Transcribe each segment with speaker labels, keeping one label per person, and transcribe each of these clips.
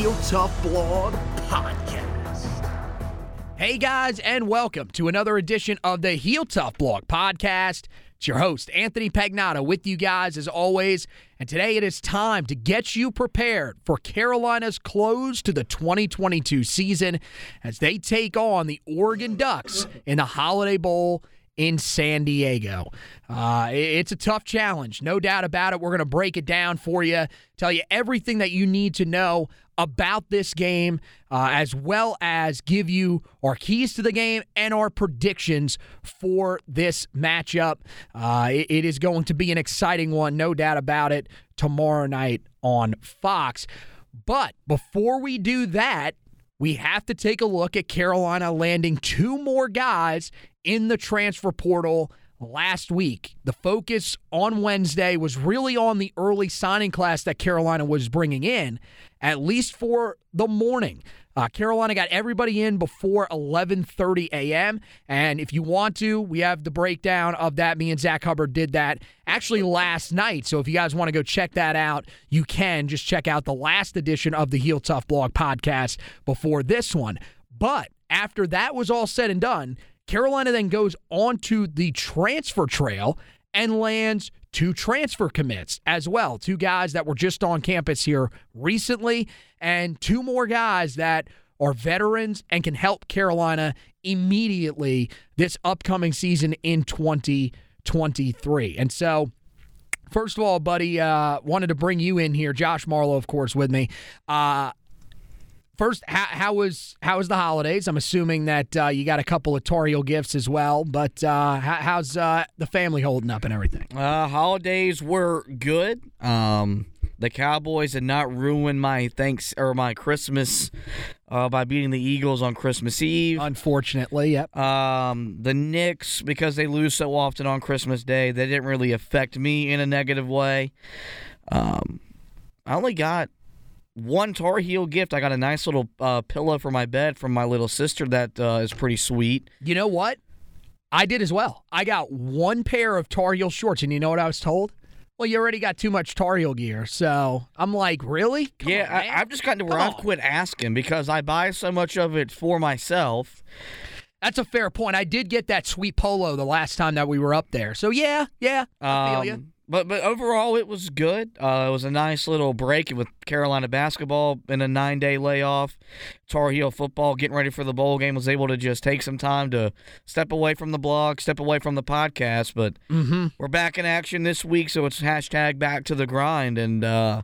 Speaker 1: Heel Tough Blog Podcast.
Speaker 2: Hey guys, and welcome to another edition of the Heel Tough Blog Podcast. It's your host, Anthony Pagnotta, with you guys as always. And today it is time to get you prepared for Carolina's close to the 2022 season as they take on the Oregon Ducks in the Holiday Bowl in San Diego. Uh, it's a tough challenge, no doubt about it. We're going to break it down for you, tell you everything that you need to know about this game, uh, as well as give you our keys to the game and our predictions for this matchup. Uh, it, it is going to be an exciting one, no doubt about it, tomorrow night on Fox. But before we do that, we have to take a look at Carolina landing two more guys in the transfer portal last week. The focus on Wednesday was really on the early signing class that Carolina was bringing in, at least for the morning. Uh, Carolina got everybody in before 11:30 a.m. And if you want to, we have the breakdown of that. Me and Zach Hubbard did that actually last night. So if you guys want to go check that out, you can just check out the last edition of the Heel Tough Blog podcast before this one. But after that was all said and done, Carolina then goes onto the transfer trail and lands two transfer commits as well. Two guys that were just on campus here recently, and two more guys that are veterans and can help Carolina immediately this upcoming season in 2023. And so, first of all, buddy, uh, wanted to bring you in here. Josh Marlowe, of course, with me. Uh, First, how, how was how was the holidays? I'm assuming that uh, you got a couple of Tar Heel gifts as well. But uh, how, how's uh, the family holding up and everything?
Speaker 3: Uh, holidays were good. Um, the Cowboys did not ruin my thanks or my Christmas uh, by beating the Eagles on Christmas Eve.
Speaker 2: Unfortunately, yep.
Speaker 3: Um, the Knicks, because they lose so often on Christmas Day, they didn't really affect me in a negative way. Um, I only got one Tar Heel gift. I got a nice little uh, pillow for my bed from my little sister that uh, is pretty sweet.
Speaker 2: You know what? I did as well. I got one pair of Tar Heel shorts, and you know what I was told? Well, you already got too much Tar Heel gear. So I'm like, really? Come
Speaker 3: yeah,
Speaker 2: on.
Speaker 3: I, I've just gotten to where I've quit asking because I buy so much of it for myself.
Speaker 2: That's a fair point. I did get that sweet polo the last time that we were up there. So yeah, yeah, I feel you.
Speaker 3: But but overall, it was good. Uh, it was a nice little break with Carolina basketball in a nine day layoff. Tar Heel football getting ready for the bowl game was able to just take some time to step away from the blog, step away from the podcast. But
Speaker 2: Mm-hmm.
Speaker 3: we're back in action this week, so it's hashtag back to the grind, and uh,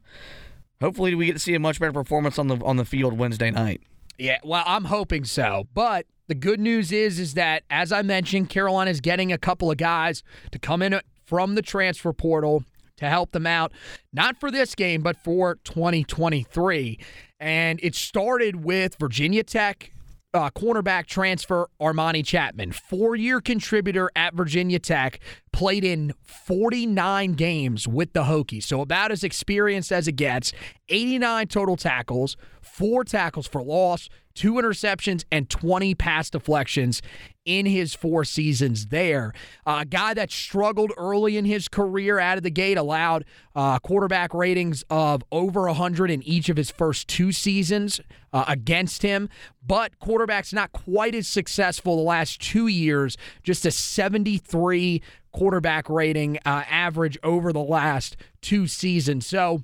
Speaker 3: hopefully we get to see a much better performance on the on the field Wednesday night.
Speaker 2: Yeah, well, I'm hoping so. But the good news is, is that as I mentioned, Carolina is getting a couple of guys to come in from the transfer portal to help them out, not for this game, but for 2023. And it started with Virginia Tech. Uh, cornerback transfer Armani Chapman, four year contributor at Virginia Tech, played in 49 games with the Hokies, so about as experienced as it gets. 89 total tackles, four tackles for loss, two interceptions, and 20 pass deflections in his four seasons there. Uh, a guy that struggled early in his career out of the gate, allowed uh, quarterback ratings of over 100 in each of his first two seasons uh, against him. But quarterback's not quite as successful the last two years, just a 73 quarterback rating uh, average over the last two seasons. So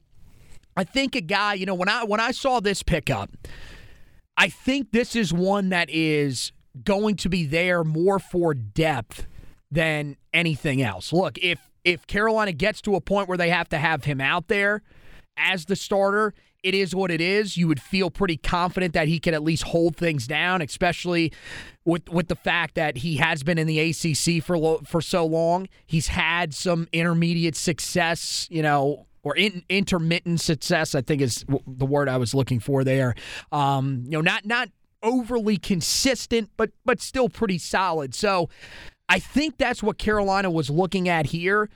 Speaker 2: I think a guy, you know, when I when I saw this pickup, I think this is one that is going to be there more for depth than anything else. Look, if if Carolina gets to a point where they have to have him out there as the starter, it is what it is. You would feel pretty confident that he can at least hold things down, especially with with the fact that he has been in the ACC for lo- for so long. He's had some intermediate success, you know, or in, intermittent success. I think is the word I was looking for there. Um, you know, not not overly consistent, but but still pretty solid. So I think that's what Carolina was looking at here.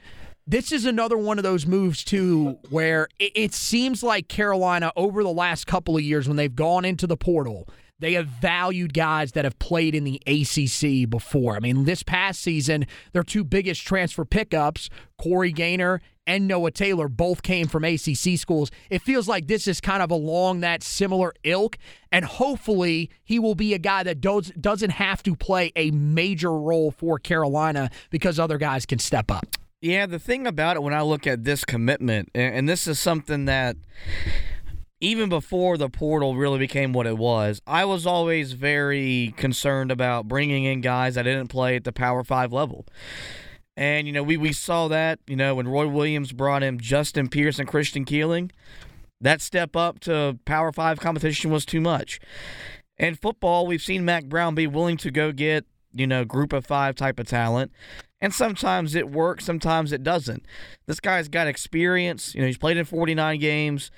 Speaker 2: This is another one of those moves too, where it, it seems like Carolina over the last couple of years when they've gone into the portal. They have valued guys that have played in the ACC before. I mean, this past season, their two biggest transfer pickups, Corey Gaynor and Noah Taylor, both came from ACC schools. It feels like this is kind of along that similar ilk, and hopefully he will be a guy that does, doesn't have to play a major role for Carolina because other guys can step up.
Speaker 3: Yeah, the thing about it when I look at this commitment, and this is something that even before the portal really became what it was, I was always very concerned about bringing in guys that didn't play at the Power Five level. And, you know, we, we saw that, you know, when Roy Williams brought in Justin Pierce and Christian Keeling, that step up to Power Five competition was too much. In football, we've seen Mack Brown be willing to go get, you know, group of five type of talent. And sometimes it works, sometimes it doesn't. This guy's got experience. You know, he's played in 49 games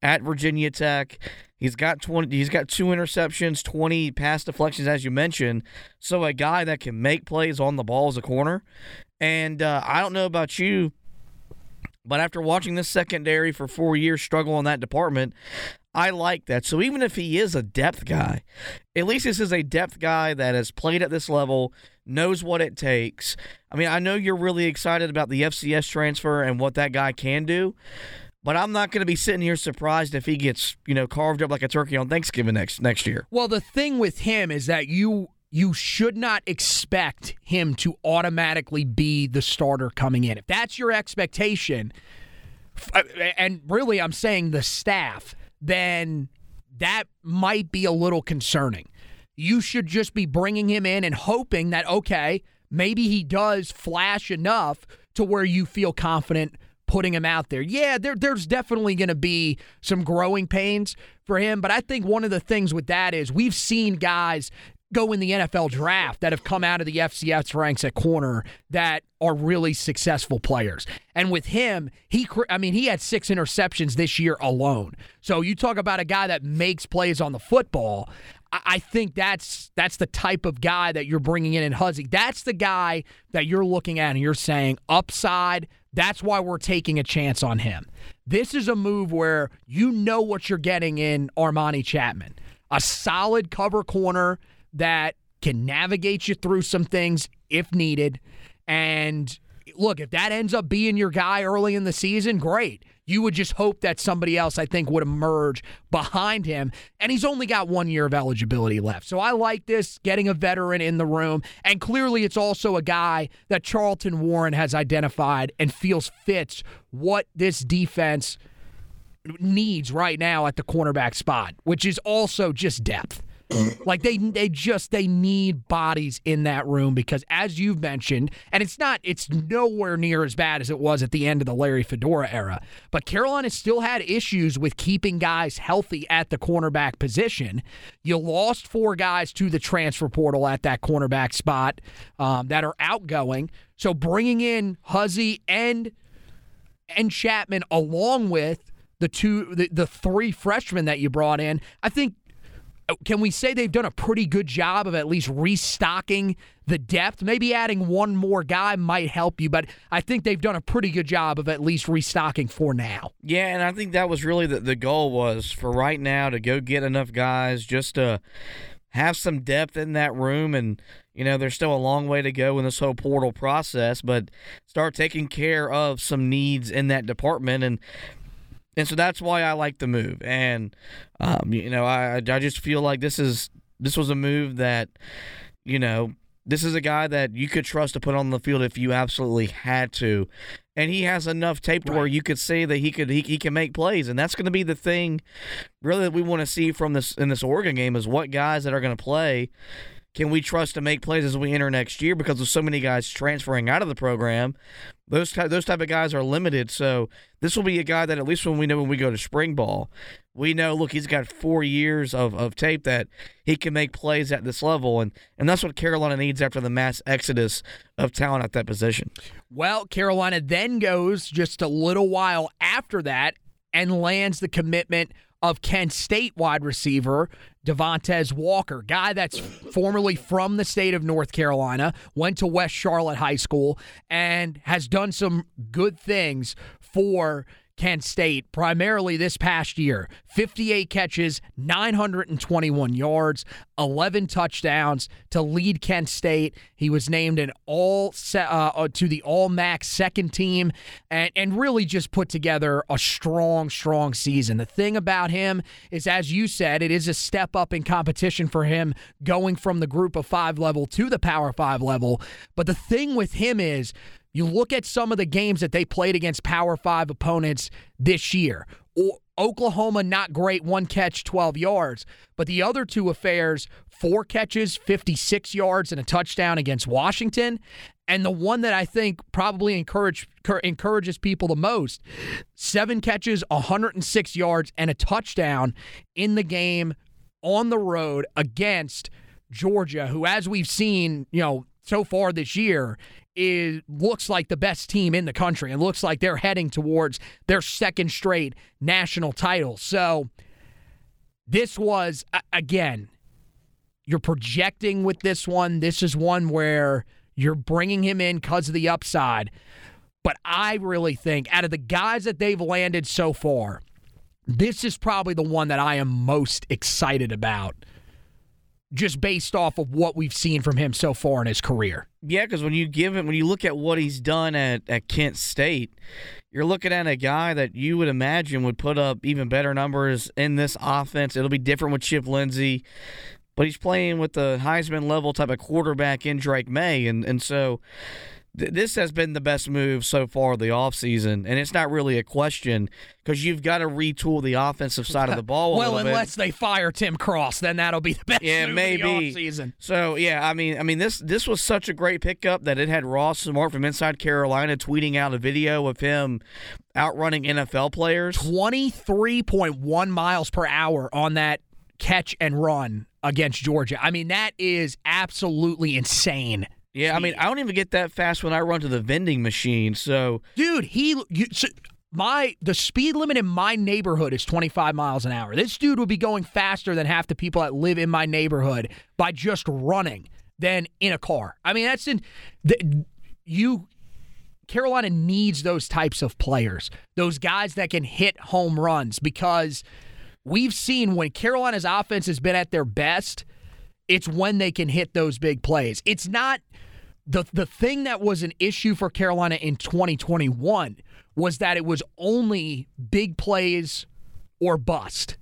Speaker 3: at Virginia Tech. He's got 20 he's got two interceptions, 20 pass deflections as you mentioned. So a guy that can make plays on the ball as a corner. And uh, I don't know about you, but after watching this secondary for 4 years struggle in that department, I like that. So even if he is a depth guy, at least this is a depth guy that has played at this level, knows what it takes. I mean, I know you're really excited about the FCS transfer and what that guy can do, but I'm not going to be sitting here surprised if he gets, you know, carved up like a turkey on Thanksgiving next next year.
Speaker 2: Well, the thing with him is that you you should not expect him to automatically be the starter coming in. If that's your expectation, and really I'm saying the staff then that might be a little concerning. You should just be bringing him in and hoping that, okay, maybe he does flash enough to where you feel confident putting him out there. Yeah, there, there's definitely going to be some growing pains for him, but I think one of the things with that is we've seen guys go in the NFL draft that have come out of the FCS ranks at corner that are really successful players. And with him, he I mean, he had 6 interceptions this year alone. So you talk about a guy that makes plays on the football. I think that's that's the type of guy that you're bringing in in Huzzie. That's the guy that you're looking at and you're saying upside. That's why we're taking a chance on him. This is a move where you know what you're getting in Armani Chapman. A solid cover corner that can navigate you through some things if needed. And look, if that ends up being your guy early in the season, great. You would just hope that somebody else, I think, would emerge behind him. And he's only got one year of eligibility left. So I like this, getting a veteran in the room. And clearly, it's also a guy that Charlton Warren has identified and feels fits what this defense needs right now at the cornerback spot, which is also just depth like they they just they need bodies in that room because as you've mentioned, and it's not it's nowhere near as bad as it was at the end of the Larry Fedora era. But Carolina still had issues with keeping guys healthy at the cornerback position. You lost four guys to the transfer portal at that cornerback spot um, that are outgoing. So bringing in Huzzie and and Chapman along with the two the, the three freshmen that you brought in, I think can we say they've done a pretty good job of at least restocking the depth? Maybe adding one more guy might help you, but I think they've done a pretty good job of at least restocking for now.
Speaker 3: Yeah, and I think that was really the, the goal was for right now to go get enough guys just to have some depth in that room and you know there's still a long way to go in this whole portal process but start taking care of some needs in that department and and so that's why I like the move. And um, you know, I I just feel like this is this was a move that you know this is a guy that you could trust to put on the field if you absolutely had to. And he has enough tape to right. where you could say that he could he, he can make plays, and that's going to be the thing, really, that we want to see from this in this Oregon game is what guys that are going to play can we trust to make plays as we enter next year because of so many guys transferring out of the program those type, those type of guys are limited. So this will be a guy that at least when we know when we go to spring ball, we know look he's got four years of, of tape that he can make plays at this level, and and that's what Carolina needs after the mass exodus of talent at that position.
Speaker 2: Well, Carolina then goes just a little while after that and lands the commitment of Kent State wide receiver Devontez Walker, guy that's formerly from the state of North Carolina, went to West Charlotte High School, and has done some good things for Kent State, primarily this past year. 58 catches, 921 yards, 11 touchdowns to lead Kent State. He was named an all uh, uh, to the All MAC second team, and and really just put together a strong, strong season. The thing about him is, as you said, it is a step up in competition for him going from the Group of Five level to the Power Five level. But the thing with him is you look at some of the games that they played against Power Five opponents this year. Oklahoma, not great, one catch, 12 yards. But the other two affairs, four catches, 56 yards, and a touchdown against Washington. And the one that I think probably encourage, encourages people the most seven catches, 106 yards, and a touchdown in the game on the road against Georgia, who, as we've seen, you know, so far this year, is looks like the best team in the country and looks like they're heading towards their second straight national title. So this was again you're projecting with this one. This is one where you're bringing him in cuz of the upside. But I really think out of the guys that they've landed so far, this is probably the one that I am most excited about just based off of what we've seen from him so far in his career.
Speaker 3: Yeah, because when you give him, when you look at what he's done at, at Kent State, you're looking at a guy that you would imagine would put up even better numbers in this offense. It'll be different with Chip Lindsey, but he's playing with the Heisman level type of quarterback in Drake Maye. and and so this has been the best move so far the offseason, and it's not really a question because you've got to retool the offensive side of the ball.
Speaker 2: well, unless
Speaker 3: bit.
Speaker 2: they fire Tim Cross, then that'll be the best.
Speaker 3: Yeah, maybe.
Speaker 2: season.
Speaker 3: So yeah, I mean, I mean this this was such a great pickup that it had Ross Smart from Inside Carolina tweeting out a video of him outrunning NFL players.
Speaker 2: Twenty three point one miles per hour on that catch and run against Georgia. I mean, that is absolutely insane.
Speaker 3: Yeah, I mean, I don't even get that fast when I run to the vending machine. So,
Speaker 2: dude, he you, so my the speed limit in my neighborhood is 25 miles an hour. This dude would be going faster than half the people that live in my neighborhood by just running than in a car. I mean, that's in the, you Carolina needs those types of players. Those guys that can hit home runs because we've seen when Carolina's offense has been at their best, it's when they can hit those big plays. It's not the the thing that was an issue for Carolina in 2021 was that it was only big plays or bust.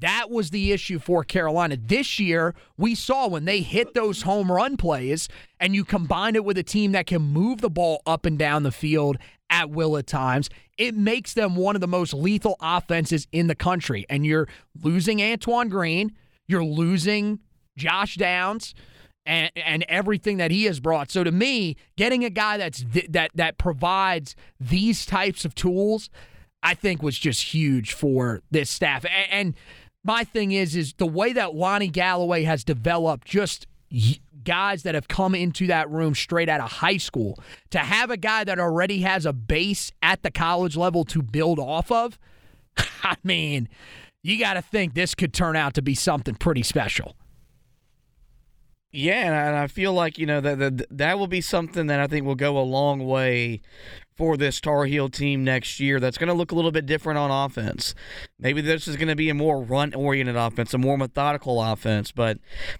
Speaker 2: That was the issue for Carolina. This year, we saw when they hit those home run plays and you combine it with a team that can move the ball up and down the field at will at times, it makes them one of the most lethal offenses in the country. And you're losing Antoine Green, you're losing Josh Downs, and, and everything that he has brought. So to me, getting a guy that's th- that that provides these types of tools, I think was just huge for this staff. And, and my thing is, is the way that Lonnie Galloway has developed just guys that have come into that room straight out of high school to have a guy that already has a base at the college level to build off of. I mean, you got to think this could turn out to be something pretty special.
Speaker 3: Yeah, and I, feel like you know that, that that will be something that I think will go a long way for this Tar Heel team next year. That's going to look a little bit different on offense. Maybe this is going to be a more run-oriented offense, a more methodical offense. But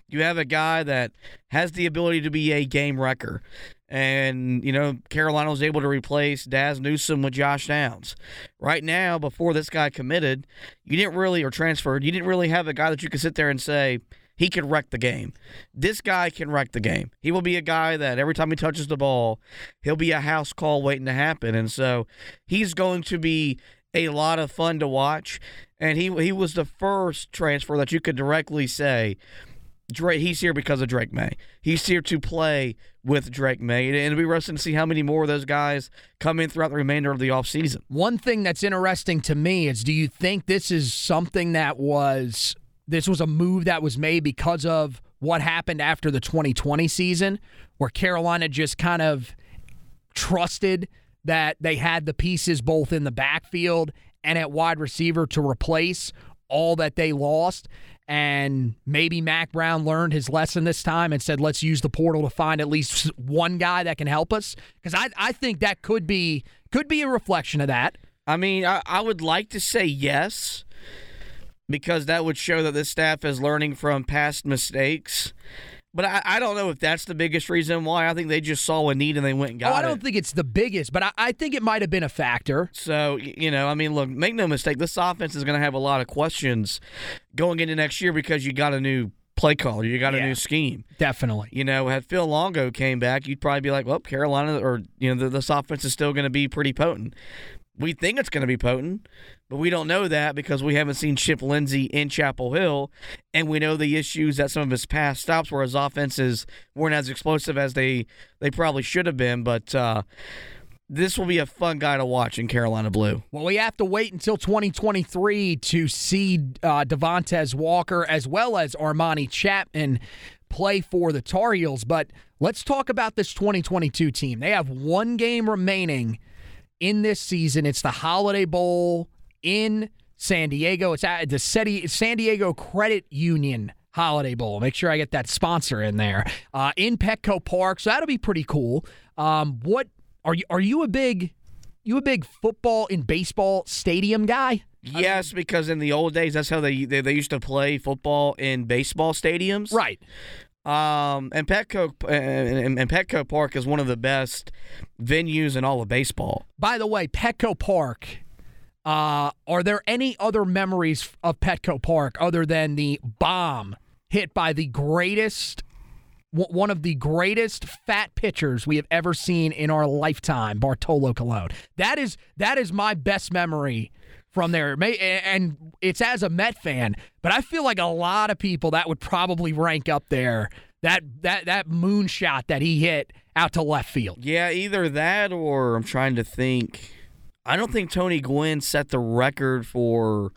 Speaker 3: you have a guy that has the ability to be a game wrecker. And, you know, Carolina was able to replace Dazz Newsome with Josh Downs. Right now, before this guy committed, you didn't really, or transferred, you didn't really have a guy that you could sit there and say, he could wreck the game. This guy can wreck the game. He will be a guy that every time he touches the ball, he'll be a house call waiting to happen. And so he's going to be a lot of fun to watch. And he he was the first transfer that you could directly say Drake, he's here because of Drake Maye. He's here to play with Drake Maye. And it'll be interesting to see how many more of those guys come in throughout the remainder of the offseason.
Speaker 2: One thing that's interesting to me is do you think this is something that was this was a move that was made because of what happened after the 2020 season, where Carolina just kind of trusted that they had the pieces both in the backfield and at wide receiver to replace all that they lost. And maybe Mack Brown learned his lesson this time and said, let's use the portal to find at least one guy that can help us. Because I, I think that could be could be a reflection of that.
Speaker 3: I mean, I, I would like to say yes because that would show that this staff is learning from past mistakes. But I, I don't know if that's the biggest reason why. I think they just saw a need and they went and got
Speaker 2: oh, I don't
Speaker 3: it.
Speaker 2: think it's the biggest, but I, I think it might have been a factor.
Speaker 3: So, you know, I mean, look, make no mistake, this offense is going to have a lot of questions going into next year because you got a new play caller, you got a new scheme.
Speaker 2: Definitely.
Speaker 3: You know, had Phil Longo came back, you'd probably be like, well, Carolina or, you know, this offense is still going to be pretty potent. We think it's going to be potent, but we don't know that because we haven't seen Chip Lindsey in Chapel Hill, and we know the issues that some of his past stops where his offenses weren't as explosive as they they probably should have been. But uh, this will be a fun guy to watch in Carolina Blue.
Speaker 2: Well, we have to wait until 2023 to see uh, Devontez Walker as well as Armani Chapman play for the Tar Heels. But let's talk about this 2022 team. They have one game remaining in this season. It's the Holiday Bowl in San Diego. It's at the SETI San Diego Credit Union Holiday Bowl. Make sure I get that sponsor in there uh, in Petco Park. So that'll be pretty cool. Um, what are you? Are you a big you a big football and baseball stadium guy?
Speaker 3: Yes, because in the old days, that's how they they, they used to play football in baseball stadiums.
Speaker 2: Right.
Speaker 3: Um, and Petco and, and Petco Park is one of the best venues in all of baseball.
Speaker 2: By the way, Petco Park. Uh, are there any other memories of Petco Park other than the bomb hit by the greatest, one of the greatest fat pitchers we have ever seen in our lifetime, Bartolo Colon? That is that is my best memory from there. May- And it's as a Met fan, but I feel like a lot of people that would probably rank up there. That that that moonshot that he hit out to left field.
Speaker 3: Yeah, either that or I'm trying to think. I don't think Tony Gwynn set the record for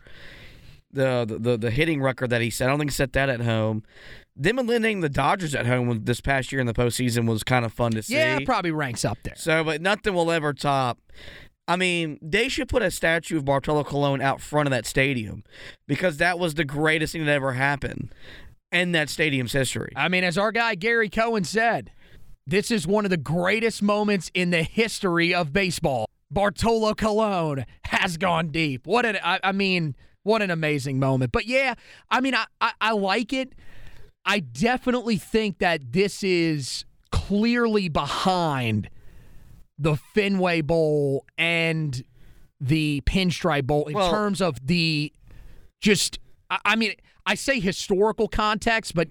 Speaker 3: the the, the, the hitting record that he set. I don't think he set that at home. Them eliminating the Dodgers at home this past year in the postseason was kind of fun to see.
Speaker 2: Yeah, probably ranks up there.
Speaker 3: So, but nothing will ever top. I mean, they should put a statue of Bartolo Colon out front of that stadium because that was the greatest thing that ever happened in that stadium's history.
Speaker 2: I mean, as our guy Gary Cohen said, this is one of the greatest moments in the history of baseball. Bartolo Colon has gone deep. What an I, I mean, what an amazing moment. But yeah, I mean, I, I, I like it. I definitely think that this is clearly behind the Fenway Bowl and the Pinstripe Bowl in
Speaker 3: Well-
Speaker 2: terms of the just. I, I mean, I say historical context, but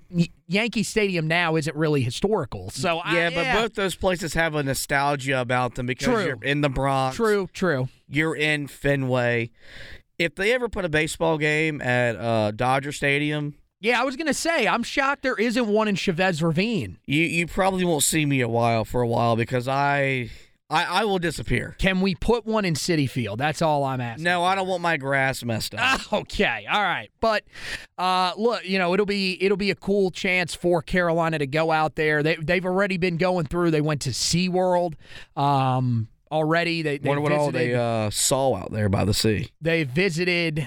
Speaker 2: Yankee Stadium now isn't really historical. So I,
Speaker 3: yeah, but both those places have a nostalgia about them because
Speaker 2: True.
Speaker 3: you're in the Bronx.
Speaker 2: true, true.
Speaker 3: You're in Fenway. If they ever put a baseball game at uh, Dodger Stadium,
Speaker 2: Yeah, I was gonna say I'm shocked there isn't one in Chavez Ravine.
Speaker 3: you you probably won't see me a while for a while because I I, I will disappear.
Speaker 2: Can we put one in Citi Field? That's all I'm asking.
Speaker 3: No, I don't want my grass messed up.
Speaker 2: Okay, all right, but uh, look, you know it'll be it'll be a cool chance for Carolina to go out there. They they've already been going through. They went to SeaWorld um, already. They they
Speaker 3: Wonder what all they uh, saw out there by the sea.
Speaker 2: they visited.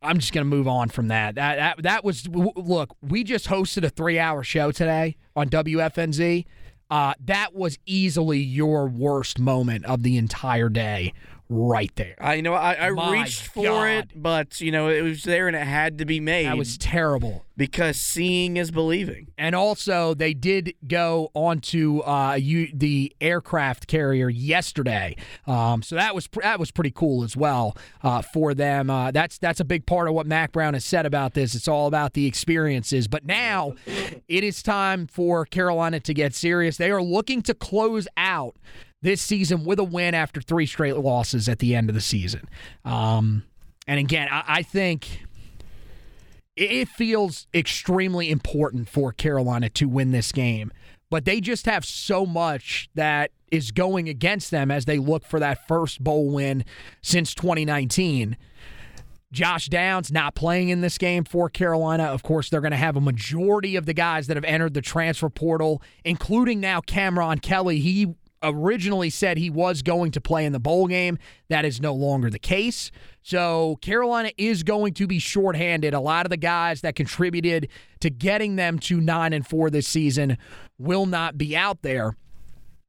Speaker 2: I'm just going to move on from that. That that that was w- look. We just hosted a three hour show today on WFNZ. Uh, that was easily your worst moment of the entire day, right there.
Speaker 3: I you know I, I
Speaker 2: My
Speaker 3: reached for
Speaker 2: God.
Speaker 3: it, but you know it was there and it had to be made.
Speaker 2: That was terrible.
Speaker 3: because seeing is believing.
Speaker 2: And also, they did go onto uh, you, the aircraft carrier yesterday, um, so that was pr- that was pretty cool as well uh, for them. Uh, that's that's a big part of what Mack Brown has said about this. It's all about the experiences. But now, it is time for Carolina to get serious. They are looking to close out this season with a win after three straight losses at the end of the season. Um, and again, I, I think it feels extremely important for Carolina to win this game, but they just have so much that is going against them as they look for that first bowl win since 2019. Josh Downs not playing in this game for Carolina. Of course, they're going to have a majority of the guys that have entered the transfer portal, including now Cameron Kelly. He originally said he was going to play in the bowl game. That is no longer the case. So Carolina is going to be shorthanded. A lot of the guys that contributed to getting them to 9 and 4 this season will not be out there.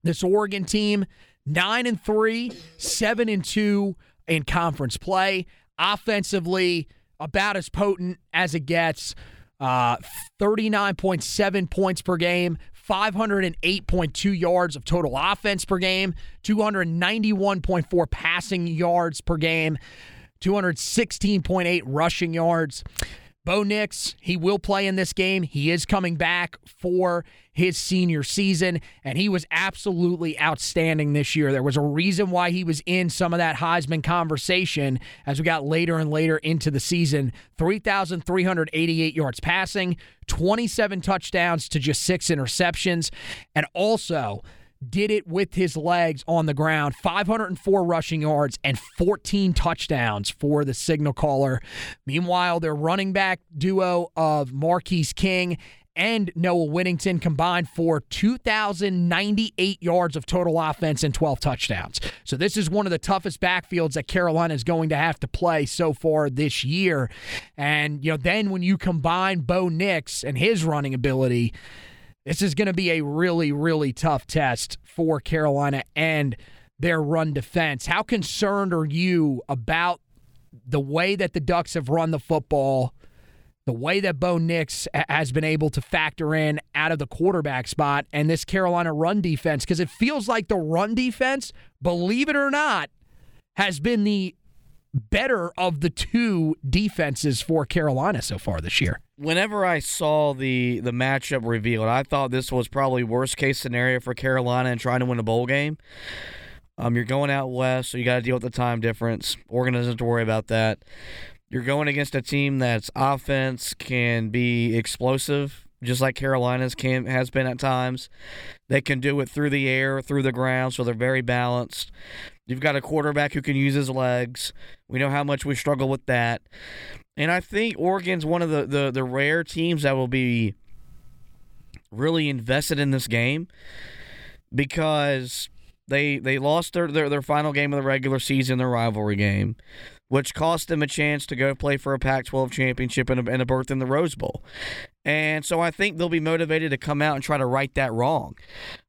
Speaker 2: This Oregon team 9 and 3, 7 and 2 in conference play. Offensively, about as potent as it gets. Uh, 39.7 points per game, 508.2 yards of total offense per game, 291.4 passing yards per game, 216.8 rushing yards. Bo Nix, he will play in this game. He is coming back for his senior season, and he was absolutely outstanding this year. There was a reason why he was in some of that Heisman conversation as we got later and later into the season. 3,388 yards passing, 27 touchdowns to just six interceptions, and also did it with his legs on the ground 504 rushing yards and 14 touchdowns for the signal caller. Meanwhile, their running back duo of Marquise King and Noah Whittington combined for 2,098 yards of total offense and 12 touchdowns. So, this is one of the toughest backfields that Carolina is going to have to play so far this year. And, you know, then when you combine Bo Nix and his running ability, this is going to be a really, really tough test for Carolina and their run defense. How concerned are you about the way that the Ducks have run the football, the way that Bo Nix has been able to factor in out of the quarterback spot, and this Carolina run defense? Because it feels like the run defense, believe it or not, has been the better of the two defenses for Carolina so far this year.
Speaker 3: Whenever I saw the the matchup revealed, I thought this was probably worst case scenario for Carolina and trying to win a bowl game. Um, you're going out west, so you got to deal with the time difference. Oregon doesn't have to worry about that. You're going against a team that's offense can be explosive, just like Carolina's can has been at times. They can do it through the air, through the ground, so they're very balanced. You've got a quarterback who can use his legs. We know how much we struggle with that. And I think Oregon's one of the, the, the rare teams that will be really invested in this game because they they lost their, their, their final game of the regular season, their rivalry game, which cost them a chance to go play for a Pac 12 championship and a, and a berth in the Rose Bowl. And so I think they'll be motivated to come out and try to right that wrong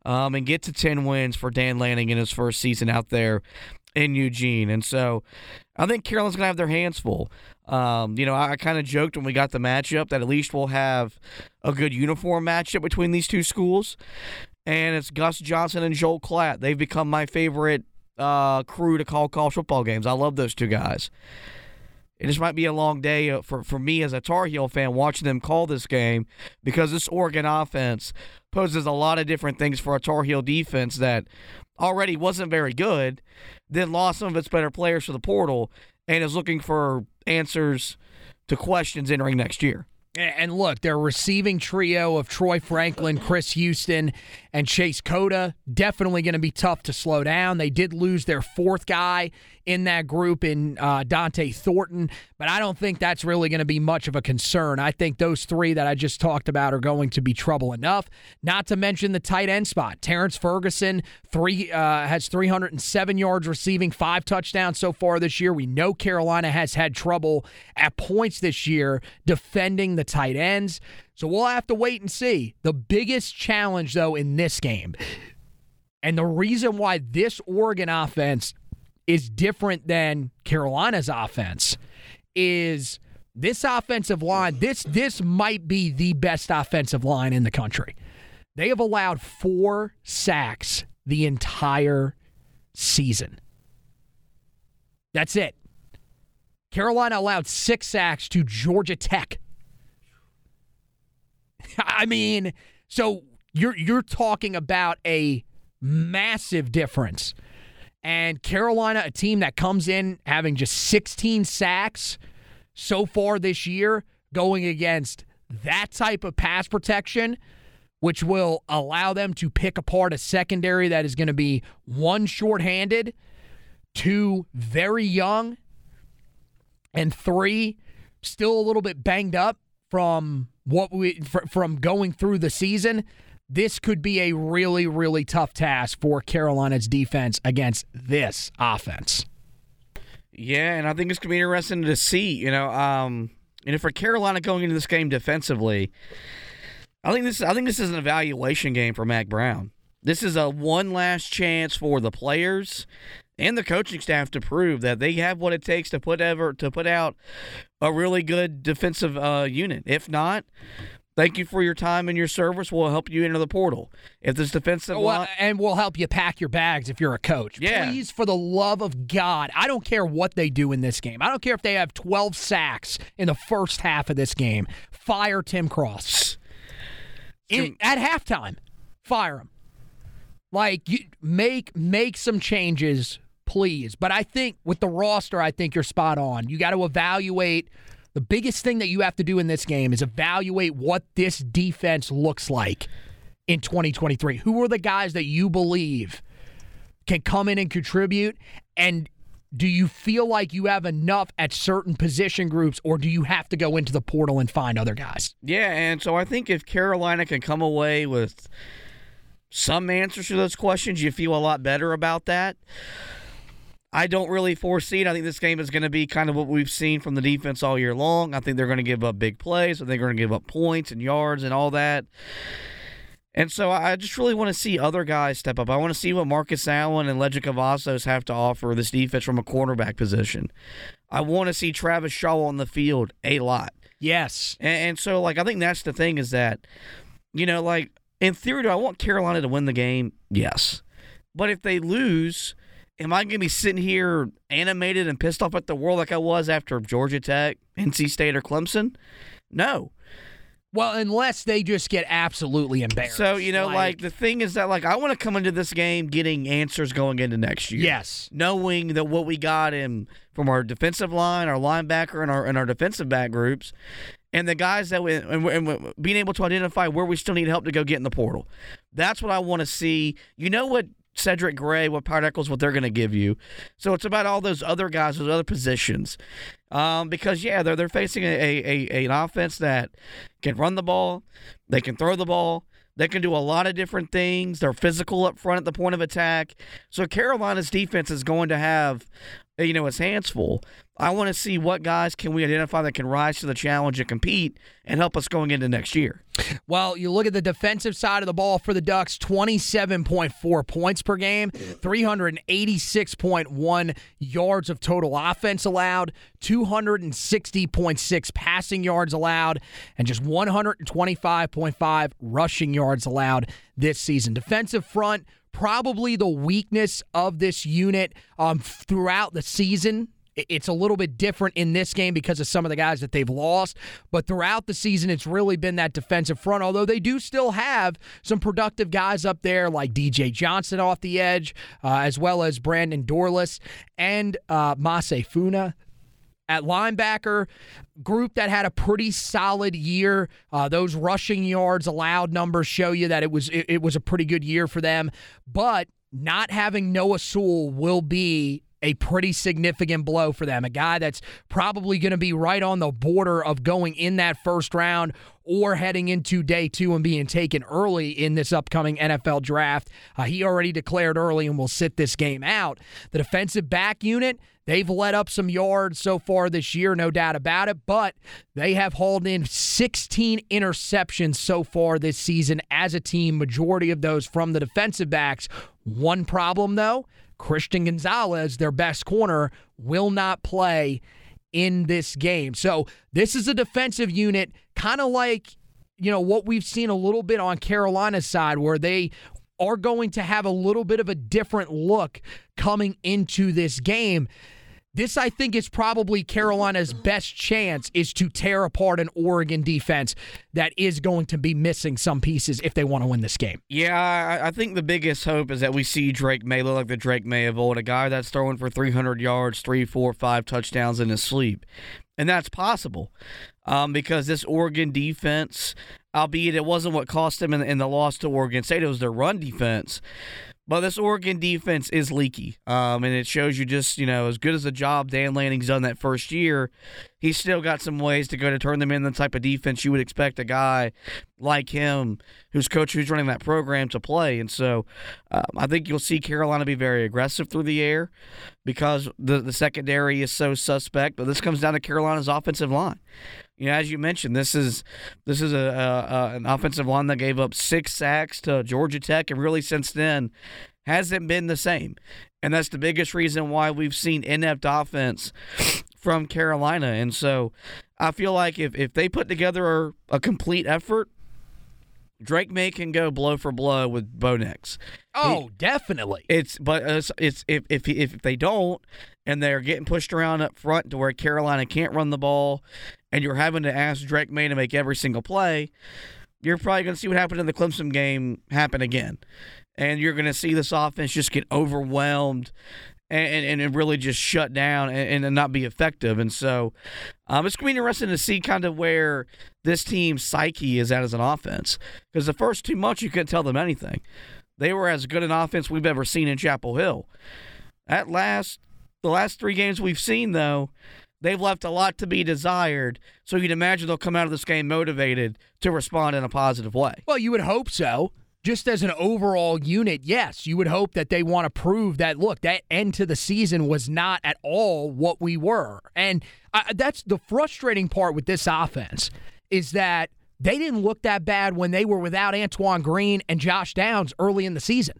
Speaker 3: um, and get to 10 wins for Dan Lanning in his first season out there in Eugene. And so I think Carolyn's going to have their hands full. Um, you know, I, I kind of joked when we got the matchup that at least we'll have a good uniform matchup between these two schools. And it's Gus Johnson and Joel Klatt. They've become my favorite uh, crew to call college football games. I love those two guys. It just might be a long day uh, for, for me as a Tar Heel fan watching them call this game because this Oregon offense poses a lot of different things for a Tar Heel defense that already wasn't very good, then lost some of its better players to the portal, and is looking for answers to questions entering next year.
Speaker 2: And look, their receiving trio of Troy Franklin, Chris Hutson, and Chase Cota definitely going to be tough to slow down. They did lose their fourth guy in that group in uh, Dont'e Thornton, but I don't think that's really going to be much of a concern. I think those three that I just talked about are going to be trouble enough. Not to mention the tight end spot. Terrence Ferguson three uh, has 307 yards receiving, five touchdowns so far this year. We know Carolina has had trouble at points this year defending the tight ends. So we'll have to wait and see. The biggest challenge, though, in this game, and the reason why this Oregon offense is different than Carolina's offense is this offensive line. This this might be the best offensive line in the country. They have allowed four sacks the entire season. That's it. Carolina allowed six sacks to Georgia Tech. I mean, so you're you're talking about a massive difference. And Carolina, a team that comes in having just 16 sacks so far this year, going against that type of pass protection, which will allow them to pick apart a secondary that is going to be one shorthanded, two very young, and three still a little bit banged up from what we from going through the season this could be a really, really tough task for Carolina's defense against this offense.
Speaker 3: Yeah, and I think it's gonna be interesting to see. You know, um, you know, for Carolina going into this game defensively, I think this I think this is an evaluation game for Mack Brown. This is a one last chance for the players and the coaching staff to prove that they have what it takes to put ever to put out a really good defensive uh, unit. If not, Thank you for your time and your service. We'll help you enter the portal. If this defensive oh,
Speaker 2: well, line- and we'll help you pack your bags if you're a coach.
Speaker 3: Yeah.
Speaker 2: Please, for the love of God, I don't care what they do in this game. I don't care if they have 12 sacks in the first half of this game. Fire Tim Cross. In, at halftime, fire him. Like you make make some changes, please. But I think with the roster, I think you're spot on. You got to evaluate the biggest thing that you have to do in this game is evaluate what this defense looks like in 2023. Who are the guys that you believe can come in and contribute? And do you feel like you have enough at certain position groups, or do you have to go into the portal and find other guys?
Speaker 3: Yeah, and so I think if Carolina can come away with some answers to those questions, you feel a lot better about that. I don't really foresee it. I think this game is going to be kind of what we've seen from the defense all year long. I think they're going to give up big plays. I think they're going to give up points and yards and all that. And so I just really want to see other guys step up. I want to see what Marcus Allen and Lejond Cavazos have to offer this defense from a cornerback position. I want to see Travis Shaw on the field a lot.
Speaker 2: Yes.
Speaker 3: And, and so, like, I think that's the thing is that, you know, like, in theory, do I want Carolina to win the game? Yes. But if they lose, am I going to be sitting here animated and pissed off at the world like I was after Georgia Tech, NC State, or Clemson? No.
Speaker 2: Well, unless they just get absolutely embarrassed.
Speaker 3: So, you know, like,
Speaker 2: like
Speaker 3: the thing is that, like, I want to come into this game getting answers going into next year.
Speaker 2: Yes.
Speaker 3: Knowing that what we got in from our defensive line, our linebacker, and our, and our defensive back groups, and the guys that we, and, and being able to identify where we still need help to go get in the portal. That's what I want to see. You know what Cedric Gray, what Echols, what they're going to give you. So it's about all those other guys, those other positions. Um, because yeah, they're they're facing a, a, a an offense that can run the ball, they can throw the ball, they can do a lot of different things. They're physical up front at the point of attack. So Carolina's defense is going to have, you know, its hands full. I want to see what guys can we identify that can rise to the challenge and compete and help us going into next year.
Speaker 2: Well, you look at the defensive side of the ball for the Ducks 27.4 points per game, 386.1 yards of total offense allowed, 260.6 passing yards allowed, and just 125.5 rushing yards allowed this season. Defensive front, probably the weakness of this unit um, throughout the season it's a little bit different in this game because of some of the guys that they've lost. But throughout the season, it's really been that defensive front, although they do still have some productive guys up there like DJ Johnson off the edge, uh, as well as Brandon Dorlus and uh, Mase Funa at linebacker, group that had a pretty solid year. Uh, those rushing yards allowed numbers show you that it was it, it was a pretty good year for them. But not having Noah Sewell will be a pretty significant blow for them. A guy that's probably going to be right on the border of going in that first round or heading into day two and being taken early in this upcoming NFL draft. Uh, he already declared early and will sit this game out. The defensive back unit, they've let up some yards so far this year, no doubt about it, but they have hauled in 16 interceptions so far this season as a team, majority of those from the defensive backs. One problem, though, Christian Gonzalez, their best corner, will not play in this game. So this is a defensive unit, kind of like you know what we've seen a little bit on Carolina's side, where they are going to have a little bit of a different look coming into this game. This, I think, is probably Carolina's best chance is to tear apart an Oregon defense that is going to be missing some pieces if they want to win this game.
Speaker 3: Yeah, I think the biggest hope is that we see Drake Maye look like the Drake Maye of old, a guy that's throwing for 300 yards, three, four, five touchdowns in his sleep. And that's possible um, because this Oregon defense, albeit it wasn't what cost them in, in the loss to Oregon State, it was their run defense. But this Oregon defense is leaky, um, and it shows you just you know as good as the job Dan Lanning's done that first year, he's still got some ways to go to turn them in the type of defense you would expect a guy like him, who's coach, who's running that program, to play. And so, um, I think you'll see Carolina be very aggressive through the air because the the secondary is so suspect. But this comes down to Carolina's offensive line. You know, as you mentioned, this is this is a, a, a, an offensive line that gave up six sacks to Georgia Tech, and really since then hasn't been the same. And that's the biggest reason why we've seen inept offense from Carolina. And so I feel like if, if they put together a, a complete effort, Drake Maye can go blow for blow with Bo Nix.
Speaker 2: Oh,
Speaker 3: He-
Speaker 2: definitely.
Speaker 3: it's but it's, it's if if if they don't and they're getting pushed around up front to where Carolina can't run the ball, and you're having to ask Drake Maye to make every single play, you're probably going to see what happened in the Clemson game happen again, and you're going to see this offense just get overwhelmed. And, and, and really just shut down and, and not be effective. And so um, it's going to be interesting to see kind of where this team's psyche is at as an offense. Because the first two months, you couldn't tell them anything. They were as good an offense we've ever seen in Chapel Hill. At last, the last three games we've seen, though, they've left a lot to be desired. So you'd imagine they'll come out of this game motivated to respond in a positive way.
Speaker 2: Well, you would hope so. Just as an overall unit, yes, you would hope that they want to prove that, look, that end to the season was not at all what we were. And uh, that's the frustrating part with this offense is that they didn't look that bad when they were without Antoine Green and Josh Downs early in the season.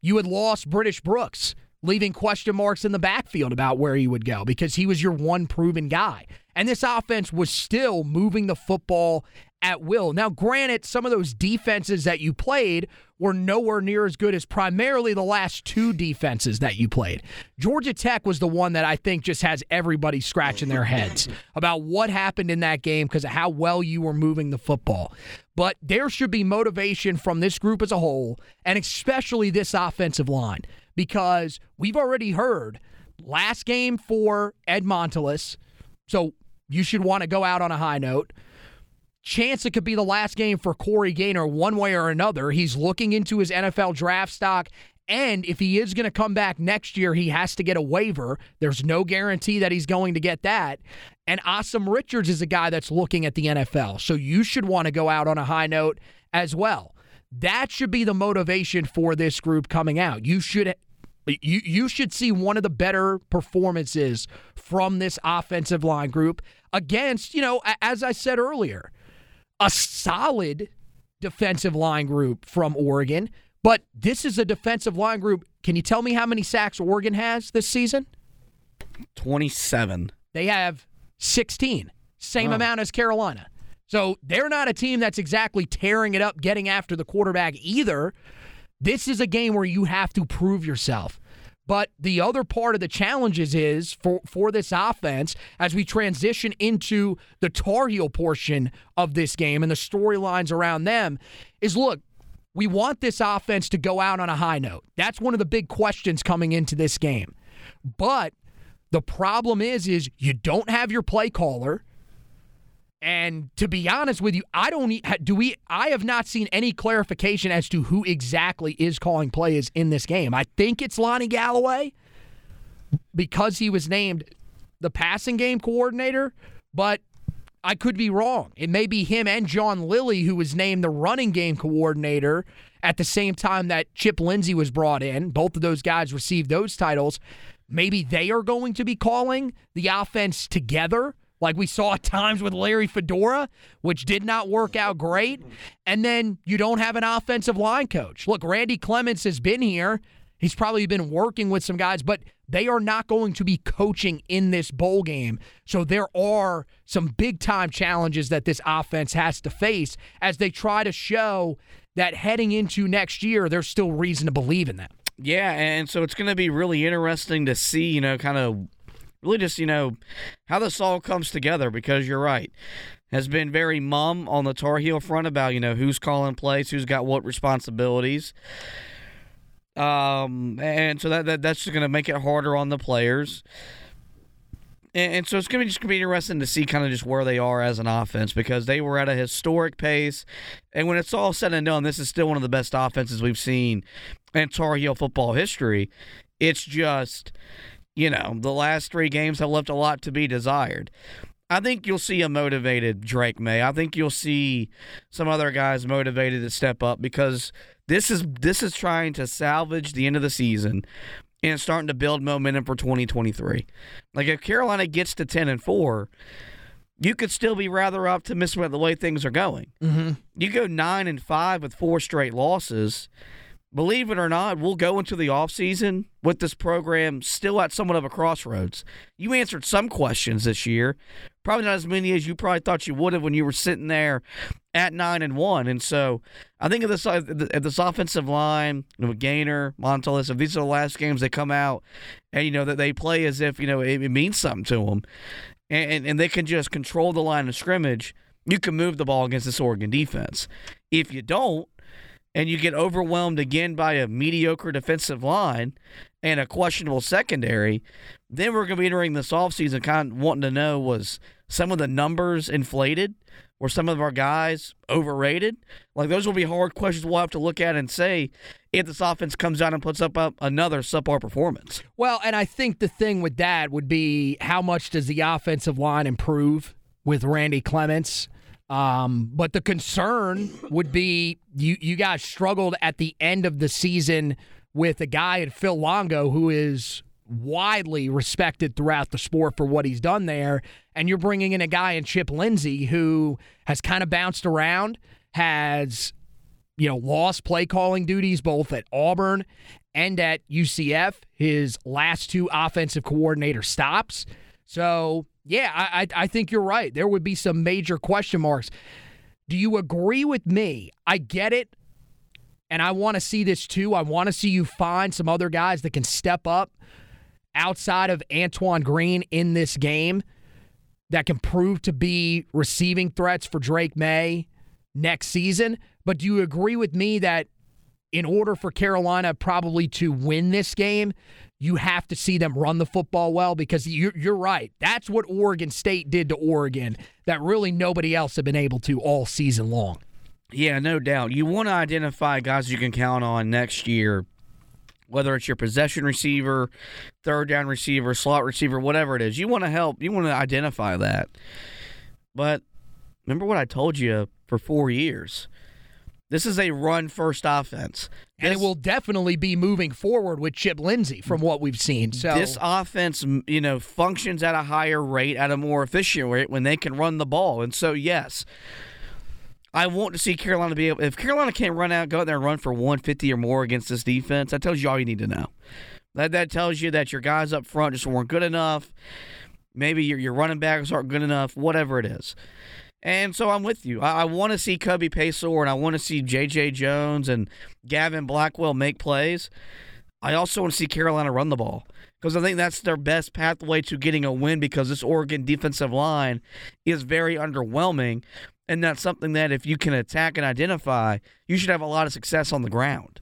Speaker 2: You had lost British Brooks, leaving question marks in the backfield about where he would go because he was your one proven guy. And this offense was still moving the football at will. Now, granted, some of those defenses that you played were nowhere near as good as primarily the last two defenses that you played. Georgia Tech was the one that I think just has everybody scratching their heads about what happened in that game because of how well you were moving the football. But there should be motivation from this group as a whole, and especially this offensive line, because we've already heard last game for Ed Montilus, so you should want to go out on a high note chance it could be the last game for Corey Gaynor one way or another. He's looking into his NFL draft stock. And if he is going to come back next year, he has to get a waiver. There's no guarantee that he's going to get that. And Asim Richards is a guy that's looking at the NFL. So you should want to go out on a high note as well. That should be the motivation for this group coming out. You should you you should see one of the better performances from this offensive line group against, you know, as I said earlier, a solid defensive line group from Oregon, but this is a defensive line group. Can you tell me how many sacks Oregon has this season?
Speaker 3: 27.
Speaker 2: They have 16, same amount as Carolina. So they're not a team that's exactly tearing it up, getting after the quarterback either. This is a game where you have to prove yourself. But the other part of the challenges is for, for this offense as we transition into the Tar Heel portion of this game and the storylines around them is look, we want this offense to go out on a high note. That's one of the big questions coming into this game. But The problem is, is you don't have your play caller. And to be honest with you, I don't do we. I have not seen any clarification as to who exactly is calling plays in this game. I think it's Lonnie Galloway because he was named the passing game coordinator, but I could be wrong. It may be him and John Lilly who was named the running game coordinator at the same time that Chip Lindsey was brought in. Both of those guys received those titles. Maybe they are going to be calling the offense together, like we saw at times with Larry Fedora, which did not work out great. And then you don't have an offensive line coach. Look, Randy Clements has been here. He's probably been working with some guys, but they are not going to be coaching in this bowl game. So there are some big time challenges that this offense has to face as they try to show that heading into next year, there's still reason to believe in them.
Speaker 3: Yeah, and so it's going to be really interesting to see, you know, kind of really just, you know, how this all comes together because you're right. Has been very mum on the Tar Heel front about, you know, who's calling plays, who's got what responsibilities. Um, and so that, that that's just going to make it harder on the players. And, so it's going to be just going to be interesting to see kind of just where they are as an offense because they were at a historic pace. And when it's all said and done, this is still one of the best offenses we've seen in Tar Heel football history. It's just, you know, the last three games have left a lot to be desired. I think you'll see a motivated Drake Maye. I think you'll see some other guys motivated to step up because this is this is trying to salvage the end of the season and starting to build momentum for 2023. Like if Carolina gets to 10 and 4, you could still be rather optimistic about the way things are going.
Speaker 2: Mm-hmm.
Speaker 3: You go 9 and 5 with four straight losses. Believe it or not, we'll go into the offseason with this program still at somewhat of a crossroads. You answered some questions this year, probably not as many as you probably thought you would have when you were sitting there at nine and one. And so I think of this uh, if this offensive line, you know, Gaynor, Montilus, if these are the last games they come out and you know that they play as if you know it, it means something to them, and, and and they can just control the line of scrimmage, you can move the ball against this Oregon defense. If you don't, and you get overwhelmed again by a mediocre defensive line and a questionable secondary, then we're going to be entering this offseason kind of wanting to know was some of the numbers inflated? Were some of our guys overrated? Like, those will be hard questions we'll have to look at and say if this offense comes out and puts up another subpar performance.
Speaker 2: Well, and I think the thing with that would be how much does the offensive line improve with Randy Clements? Um, but the concern would be you you guys struggled at the end of the season with a guy at Phil Longo who is widely respected throughout the sport for what he's done there, and you're bringing in a guy in Chip Lindsey who has kind of bounced around, has you know lost play calling duties both at Auburn and at UCF. His last two offensive coordinator stops, so yeah, I, I think you're right. There would be some major question marks. Do you agree with me? I get it. And I want to see this too. I want to see you find some other guys that can step up outside of Antoine Green in this game that can prove to be receiving threats for Drake Maye next season. But do you agree with me that in order for Carolina probably to win this game, you have to see them run the football well because you're, you're right. That's what Oregon State did to Oregon that really nobody else had been able to all season long.
Speaker 3: Yeah, no doubt. You want to identify guys you can count on next year, whether it's your possession receiver, third down receiver, slot receiver, whatever it is. You want to help, you want to identify that. But remember what I told you for four years? This is a run first offense.
Speaker 2: And it will definitely be moving forward with Chip Lindsey from what we've seen. So
Speaker 3: this offense, you know, functions at a higher rate, at a more efficient rate when they can run the ball. And so, yes, I want to see Carolina be able. If Carolina can't run out, go out there and run for 150 or more against this defense, that tells you all you need to know. That that tells you that your guys up front just weren't good enough. Maybe your your running backs aren't good enough. Whatever it is. And so I'm with you. I, I want to see Kobe Paysour and I want to see J.J. Jones and Gavin Blackwell make plays. I also want to see Carolina run the ball because I think that's their best pathway to getting a win because this Oregon defensive line is very underwhelming. And that's something that if you can attack and identify, you should have a lot of success on the ground.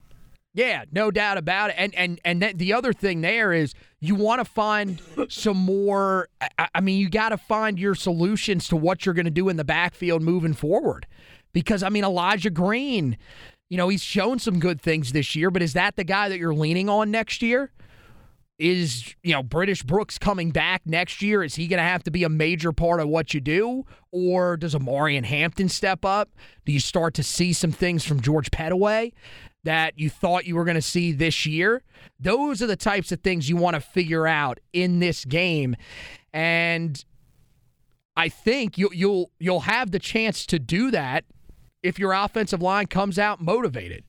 Speaker 2: Yeah, no doubt about it. And and and th- the other thing there is you want to find some more. I, I mean, you got to find your solutions to what you're going to do in the backfield moving forward. Because I mean, Elijah Green, you know, he's shown some good things this year, but is that the guy that you're leaning on next year? Is you know British Brooks coming back next year? Is he going to have to be a major part of what you do, or does Omarion Hampton step up? Do you start to see some things from George Pettaway? That you thought you were going to see this year. Those are the types of things you want to figure out in this game. And I think you, you'll you'll have the chance to do that if your offensive line comes out motivated.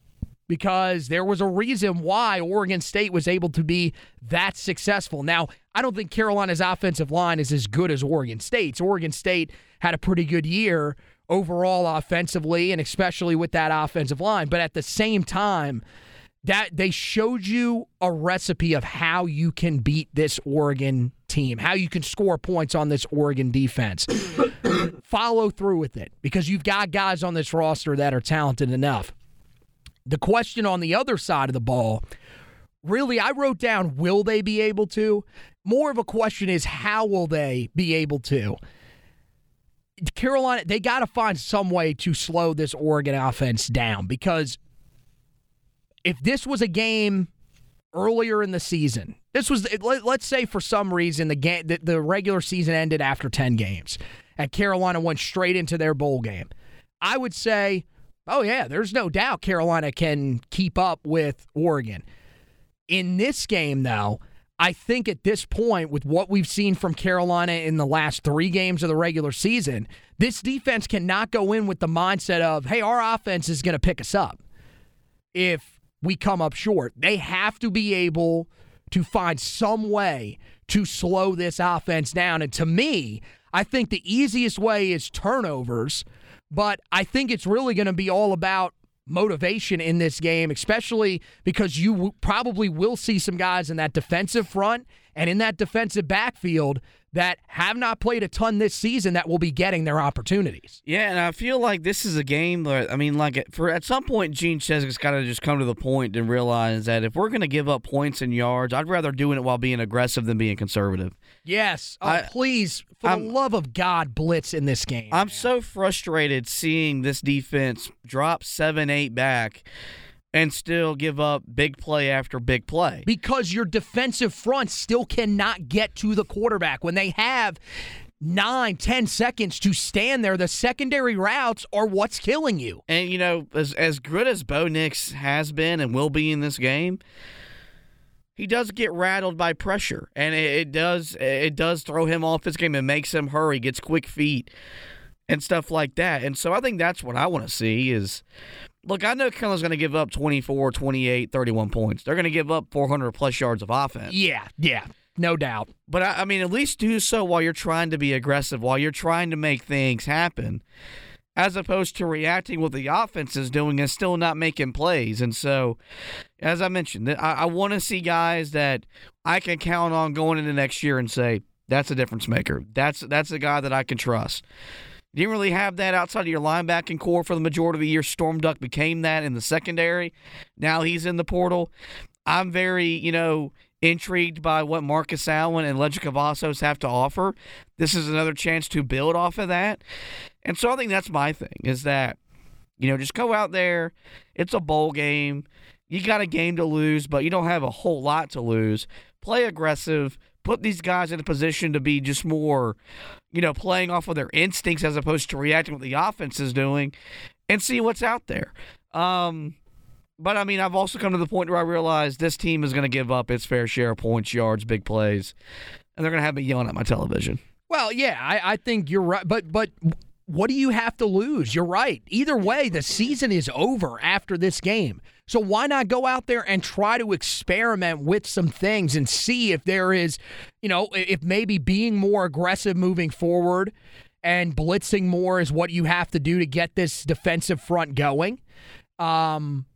Speaker 2: Because there was a reason why Oregon State was able to be that successful. Now, I don't think Carolina's offensive line is as good as Oregon State's. Oregon State had a pretty good year overall offensively and especially with that offensive line. But at the same time, that they showed you a recipe of how you can beat this Oregon team, how you can score points on this Oregon defense. Follow through with it because you've got guys on this roster that are talented enough. The question on the other side of the ball, really, I wrote down will they be able to? More of a question is how will they be able to? Carolina, they got to find some way to slow this Oregon offense down because if this was a game earlier in the season, this was let's say for some reason the game the, the regular season ended after 10 games and Carolina went straight into their bowl game. I would say, "Oh yeah, there's no doubt Carolina can keep up with Oregon." In this game though, I think at this point, with what we've seen from Carolina in the last three games of the regular season, this defense cannot go in with the mindset of, hey, our offense is going to pick us up if we come up short. They have to be able to find some way to slow this offense down. And to me, I think the easiest way is turnovers, but I think it's really going to be all about motivation in this game, especially because you w- probably will see some guys in that defensive front and in that defensive backfield that have not played a ton this season that will be getting their opportunities.
Speaker 3: Yeah, and I feel like this is a game where I mean, like for at some point, Gene Chizik's got to just come to the point and realize that if we're going to give up points and yards, I'd rather doing it while being aggressive than being conservative.
Speaker 2: Yes, oh, I, please, for I'm, the love of God, blitz in this game.
Speaker 3: I'm
Speaker 2: man.
Speaker 3: so frustrated seeing this defense drop seven, eight back and still give up big play after big play.
Speaker 2: Because your defensive front still cannot get to the quarterback. When they have nine, ten seconds to stand there, the secondary routes are what's killing you.
Speaker 3: And, you know, as, as good as Bo Nix has been and will be in this game, he does get rattled by pressure, and it, it, does it does throw him off his game and makes him hurry, gets quick feet, and stuff like that. And so I think that's what I want to see is look, I know Carolina's going to give up 24, 28, 31 points. They're going to give up 400 plus yards of offense.
Speaker 2: Yeah, yeah, no doubt.
Speaker 3: But I, I, mean, at least do so while you're trying to be aggressive, while you're trying to make things happen, as opposed to reacting what the offense is doing and still not making plays. And so, as I mentioned, I, I want to see guys that I can count on going into next year and say, that's a difference maker. That's that's a guy that I can trust. You didn't really have that outside of your linebacking corps for the majority of the year. Storm Duck became that in the secondary. Now he's in the portal. I'm very, you know, intrigued by what Marcus Allen and Ledger Cavazos have to offer. This is another chance to build off of that. And so I think that's my thing is that, you know, just go out there. It's a bowl game. You got a game to lose, but you don't have a whole lot to lose. Play aggressive, put these guys in a position to be just more, you know, playing off of their instincts as opposed to reacting what the offense is doing and see what's out there. Um, but I mean, I've also come to the point where I realize this team is going to give up its fair share of points, yards, big plays, and they're going to have me yelling at my television.
Speaker 2: Well, yeah, I, I think you're right, but but what do you have to lose? You're right. Either way, the season is over after this game. So why not go out there and try to experiment with some things and see if there is, you know, if maybe being more aggressive moving forward and blitzing more is what you have to do to get this defensive front going. Um,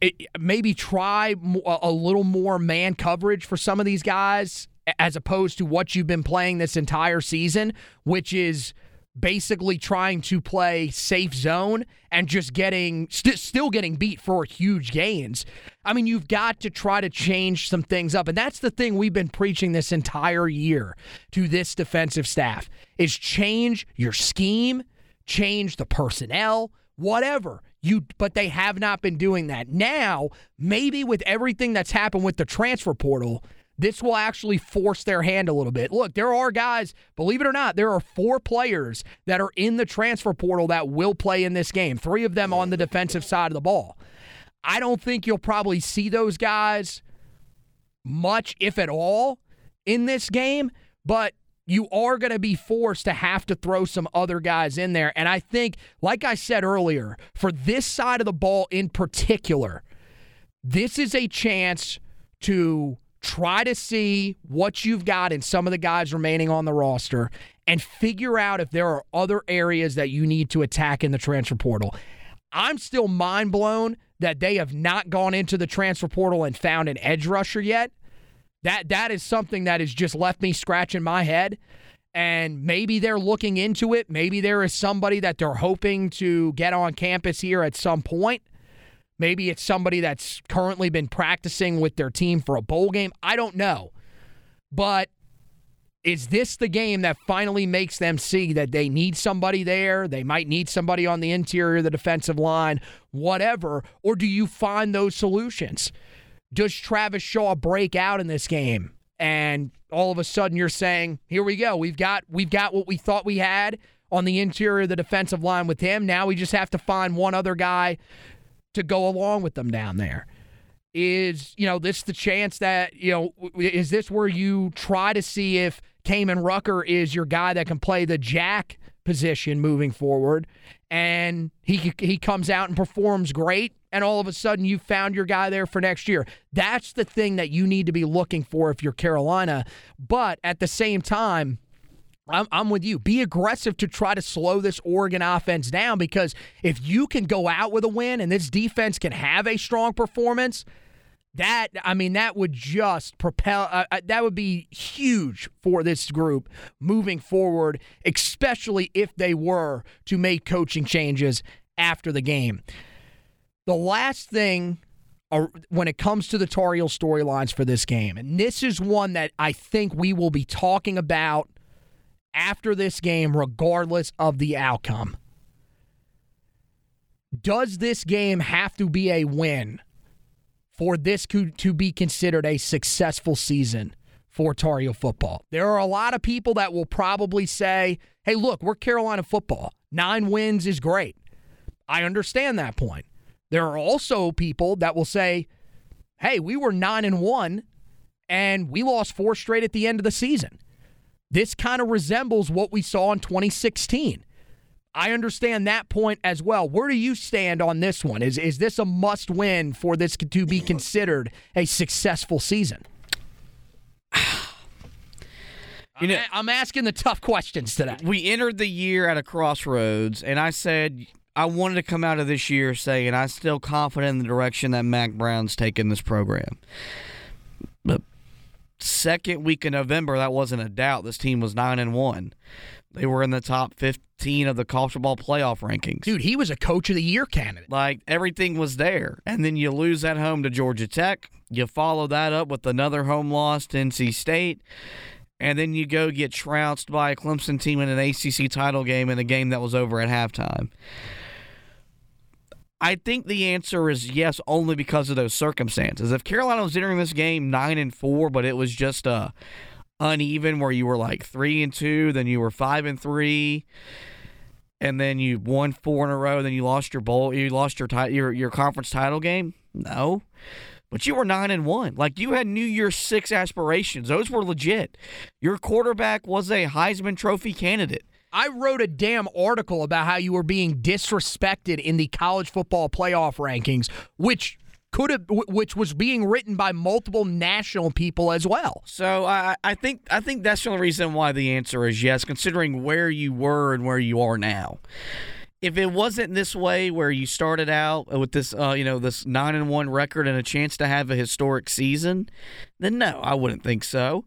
Speaker 2: it, maybe try a little more man coverage for some of these guys as opposed to what you've been playing this entire season, which is basically trying to play safe zone and just getting st- still getting beat for huge gains. I mean, you've got to try to change some things up. And that's the thing we've been preaching this entire year to this defensive staff is change your scheme, change the personnel, whatever. You but they have not been doing that. Now, maybe with everything that's happened with the transfer portal, this will actually force their hand a little bit. Look, there are guys, believe it or not, there are four players that are in the transfer portal that will play in this game, three of them on the defensive side of the ball. I don't think you'll probably see those guys much, if at all, in this game, but you are going to be forced to have to throw some other guys in there. And I think, like I said earlier, for this side of the ball in particular, this is a chance to try to see what you've got in some of the guys remaining on the roster and figure out if there are other areas that you need to attack in the transfer portal. I'm still mind blown that they have not gone into the transfer portal and found an edge rusher yet. That that is something that has just left me scratching my head. And maybe they're looking into it. Maybe there is somebody that they're hoping to get on campus here at some point. Maybe it's somebody that's currently been practicing with their team for a bowl game. I don't know. But is this the game that finally makes them see that they need somebody there? They might need somebody on the interior the defensive line, whatever. Or do you find those solutions? Does Travis Shaw break out in this game? And all of a sudden you're saying, here we go. We've got we've got what we thought we had on the interior of the defensive line with him. Now we just have to find one other guy to go along with them down there. Is, you know, this the chance that, you know, is this where you try to see if Kaimon Rucker is your guy that can play the jack position moving forward and he he comes out and performs great and all of a sudden you found your guy there for next year. That's the thing that you need to be looking for if you're Carolina. But at the same time, I'm, I'm with you. Be aggressive to try to slow this Oregon offense down because if you can go out with a win and this defense can have a strong performance, that I mean that would just propel. Uh, uh that would be huge for this group moving forward, especially if they were to make coaching changes after the game. The last thing when it comes to the Tar Heel storylines for this game, and this is one that I think we will be talking about after this game, regardless of the outcome. Does this game have to be a win for this to be considered a successful season for Tar Heel football? There are a lot of people that will probably say, hey, look, we're Carolina football. Nine wins is great. I understand that point. There are also people that will say, hey, we were 9 and 1 and we lost four straight at the end of the season. This kind of resembles what we saw in 2016. I understand that point as well. Where do you stand on this one? Is is this a must win for this to be considered a successful season? You know, I'm asking the tough questions today.
Speaker 3: We entered the year at a crossroads, and I said I wanted to come out of this year saying I'm still confident in the direction that Mack Brown's taken this program. But second week in November, that wasn't a doubt. This team was nine and one. They were in the top fifteen of the college football playoff rankings.
Speaker 2: Dude, he was a coach of the year candidate.
Speaker 3: Like everything was there, and then you lose at home to Georgia Tech. You follow that up with another home loss to NC State. And then you go get trounced by a Clemson team in an ACC title game in a game that was over at halftime. I think the answer is yes, only because of those circumstances. If Carolina was entering this game nine and four, but it was just a uneven where you were like three and two, then you were five and three, and then you won four in a row, then you lost your bowl, you lost your your your conference title game. No, but you were nine and one. Like you had New Year's Six aspirations; those were legit. Your quarterback was a Heisman Trophy candidate.
Speaker 2: I wrote a damn article about how you were being disrespected in the college football playoff rankings, which could have, which was being written by multiple national people as well.
Speaker 3: So I, I think I think that's the only reason why the answer is yes, considering where you were and where you are now. If it wasn't this way, where you started out with this, uh, you know, this nine and one record and a chance to have a historic season, then no, I wouldn't think so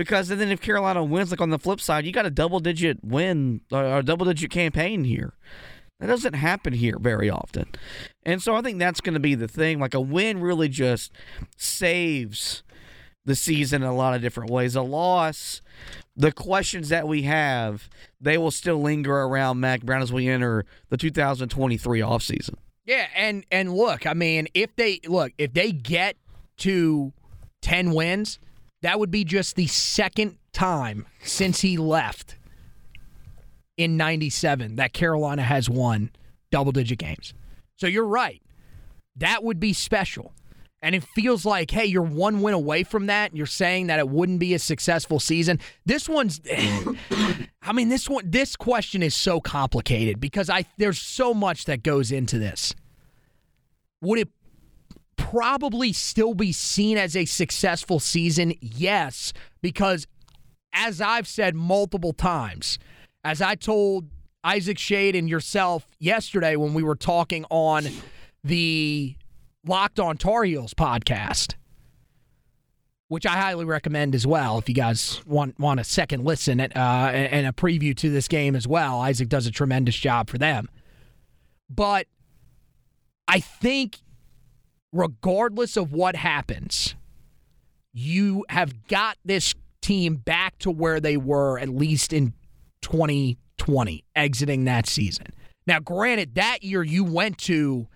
Speaker 3: Because then if Carolina wins, like on the flip side, you got a double digit win or a double digit campaign here. That doesn't happen here very often. And so I think that's going to be the thing. Like a win really just saves the season in a lot of different ways. A loss, the questions that we have, they will still linger around Mack Brown as we enter the 2023 offseason.
Speaker 2: Yeah, and and look, I mean, if they look, if they get to 10 wins, that would be just the second time since he left in 97 that Carolina has won double digit games. So you're right. That would be special. And it feels like, hey, you're one win away from that. You're saying that it wouldn't be a successful season. This one's, I mean, this one, this question is so complicated because I there's so much that goes into this. Would it probably still be seen as a successful season? Yes, because as I've said multiple times, as I told Isaac Shade and yourself yesterday when we were talking on the Locked on Tar Heels podcast, which I highly recommend as well. If you guys want want a second listen at, uh, and a preview to this game as well, Isaac does a tremendous job for them. But I think, regardless of what happens, you have got this team back to where they were at least in 2020, exiting that season. Now, granted, that year you went to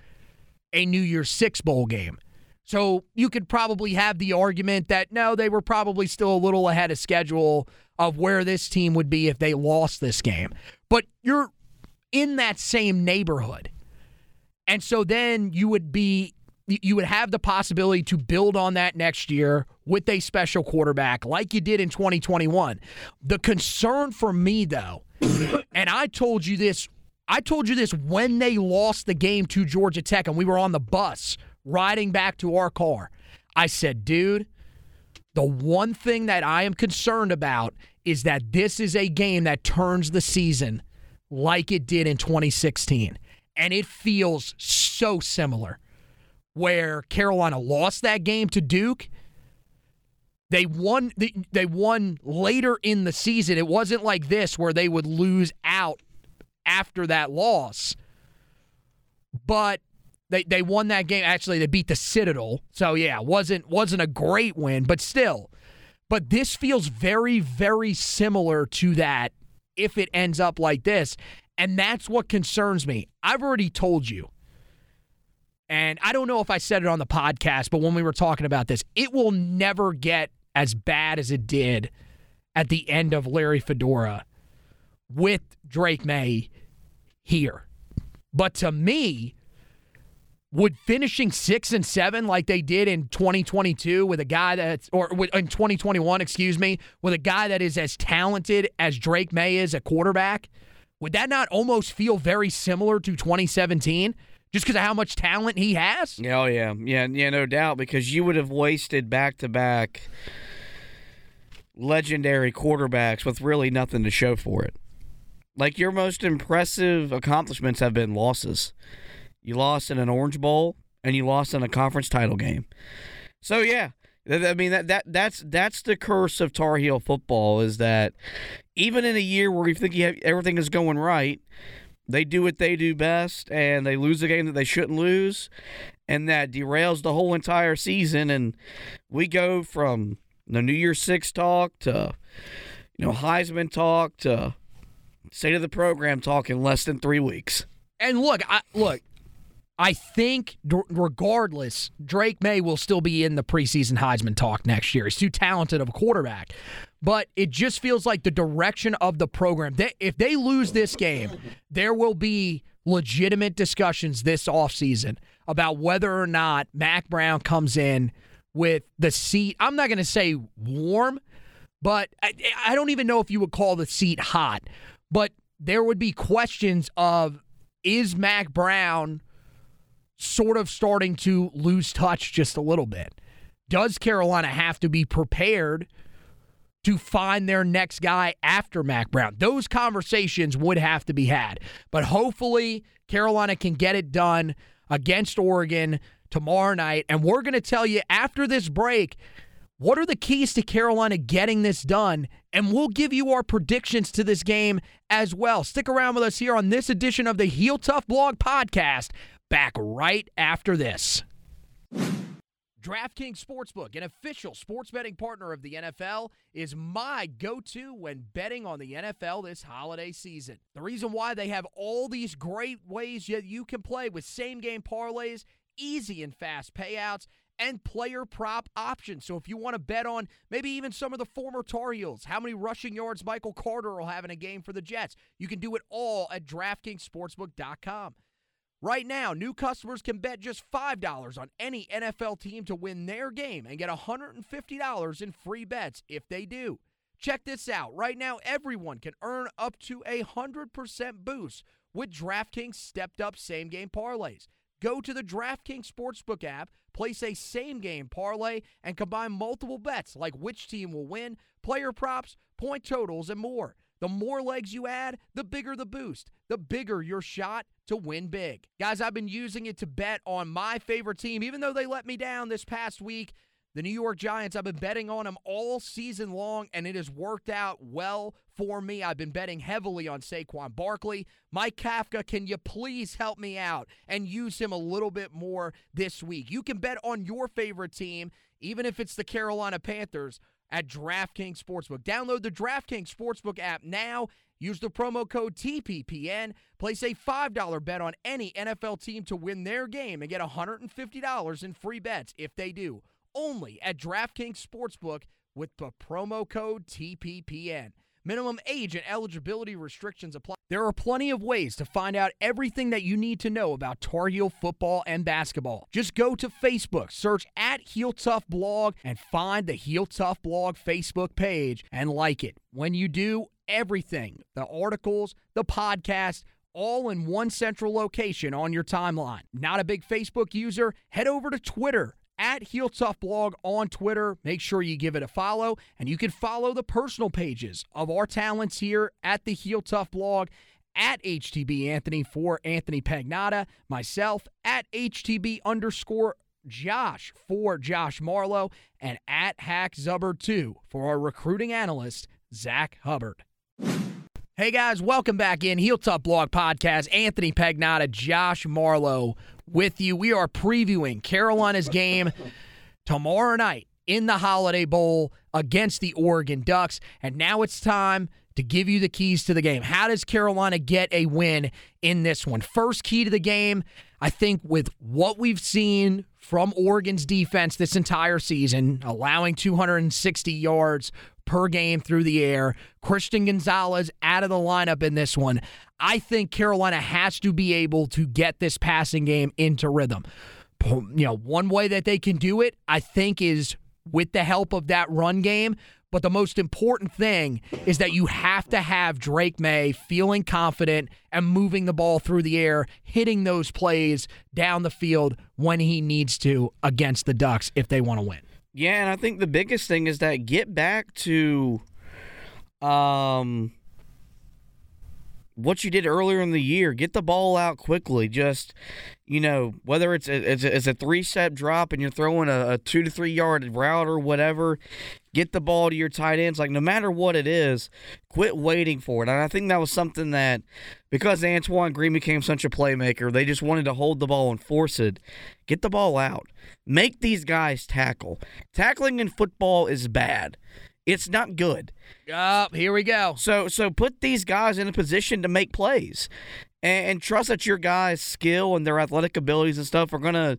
Speaker 2: a New Year's Six bowl game. So you could probably have the argument that no, they were probably still a little ahead of schedule of where this team would be if they lost this game. But you're in that same neighborhood. And so then you would be you would have the possibility to build on that next year with a special quarterback like you did in 2021. The concern for me though, and I told you this I told you this when they lost the game to Georgia Tech and we were on the bus riding back to our car. I said, dude, the one thing that I am concerned about is that this is a game that turns the season like it did in 2016. And it feels so similar. Where Carolina lost that game to Duke. They won they won later in the season. It wasn't like this where they would lose out after that loss. But they they won that game. Actually, they beat the Citadel. So yeah, wasn't wasn't a great win, but still. But this feels very very similar to that if it ends up like this, and that's what concerns me. I've already told you. And I don't know if I said it on the podcast, but when we were talking about this, it will never get as bad as it did at the end of Larry Fedora with Drake Maye here. But to me, would finishing six and seven like they did in 2022 with a guy that's, or in 2021, excuse me, with a guy that is as talented as Drake Maye is a quarterback, would that not almost feel very similar to 2017? Just because of how much talent he has?
Speaker 3: Oh yeah, yeah, yeah, no doubt. Because you would have wasted back to back legendary quarterbacks with really nothing to show for it. Like your most impressive accomplishments have been losses. You lost in an Orange Bowl and you lost in a conference title game. So yeah, I mean that that that's that's the curse of Tar Heel football is that even in a year where you think you have, everything is going right, they do what they do best and they lose a game that they shouldn't lose, and that derails the whole entire season. And we go from the New Year Six talk to you know Heisman talk to State of the program talk in less than three weeks.
Speaker 2: And look, I, look, I think regardless, Drake Maye will still be in the preseason Heisman talk next year. He's too talented of a quarterback. But it just feels like the direction of the program. They, if they lose this game, there will be legitimate discussions this offseason about whether or not Mack Brown comes in with the seat. I'm not going to say warm, but I, I don't even know if you would call the seat hot. But there would be questions of is Mack Brown sort of starting to lose touch just a little bit? Does Carolina have to be prepared to find their next guy after Mack Brown? Those conversations would have to be had. But hopefully, Carolina can get it done against Oregon tomorrow night. And we're going to tell you after this break What are the keys to Carolina getting this done? And we'll give you our predictions to this game as well. Stick around with us here on this edition of the Heel Tough Blog podcast. Back right after this. DraftKings Sportsbook, an official sports betting partner of the NFL, is my go to when betting on the NFL this holiday season. The reason why they have all these great ways that you can play with same game parlays, easy and fast payouts and player prop options. So if you want to bet on maybe even some of the former Tar Heels, how many rushing yards Michael Carter will have in a game for the Jets, you can do it all at DraftKingsSportsbook.com. Right now, new customers can bet just $5 on any NFL team to win their game and get $150 in free bets if they do. Check this out. Right now, everyone can earn up to a 100% boost with DraftKings stepped up same game parlays. Go to the DraftKings Sportsbook app, place a same game parlay, and combine multiple bets like which team will win, player props, point totals, and more. The more legs you add, the bigger the boost, the bigger your shot to win big. Guys, I've been using it to bet on my favorite team, even though they let me down this past week. The New York Giants, I've been betting on them all season long, and it has worked out well for me. I've been betting heavily on Saquon Barkley. Mike Kafka, can you please help me out and use him a little bit more this week? You can bet on your favorite team, even if it's the Carolina Panthers, at DraftKings Sportsbook. Download the DraftKings Sportsbook app now. Use the promo code TPPN. Place a $5 bet on any NFL team to win their game and get $150 in free bets if they do only at DraftKings Sportsbook with the promo code TPPN. Minimum age and eligibility restrictions apply. There are plenty of ways to find out everything that you need to know about Tar Heel football and basketball. Just go to Facebook, search at Heel Tough Blog, and find the Heel Tough Blog Facebook page and like it. When you do, everything the articles, the podcast, all in one central location on your timeline. Not a big Facebook user? Head over to Twitter at Heel Tough Blog on Twitter. Make sure you give it a follow, and you can follow the personal pages of our talents here at the Heel Tough Blog at HTB Anthony for Anthony Pagnotta, myself at HTB underscore Josh for Josh Marlowe, and at Hack Zubbard 2 for our recruiting analyst, Zach Hubbard. Hey guys, welcome back in Heel Tough Blog Podcast. Anthony Pagnotta, Josh Marlowe with you. We are previewing Carolina's game tomorrow night in the Holiday Bowl against the Oregon Ducks. And now it's time to give you the keys to the game. How does Carolina get a win in this one? First key to the game, I think, with what we've seen from Oregon's defense this entire season, allowing 260 yards per game through the air, Christian Gonzalez out of the lineup in this one. I think Carolina has to be able to get this passing game into rhythm. You know, one way that they can do it, I think, is with the help of that run game. But the most important thing is that you have to have Drake Maye feeling confident and moving the ball through the air, hitting those plays down the field when he needs to against the Ducks if they want to win.
Speaker 3: Yeah, and I think the biggest thing is that get back to um what you did earlier in the year. Get the ball out quickly. Just you know, whether it's a, it's a, it's a three step drop and you're throwing a, a, two to three yard route or whatever, get the ball to your tight ends. Like no matter what it is, quit waiting for it. And I think that was something that because Antoine Green became such a playmaker, they just wanted to hold the ball and force it. Get the ball out. Make these guys tackle. Tackling in football is bad. It's not good.
Speaker 2: Up, oh, here we go.
Speaker 3: So so put these guys in a position to make plays. And, and trust that your guys' skill and their athletic abilities and stuff are gonna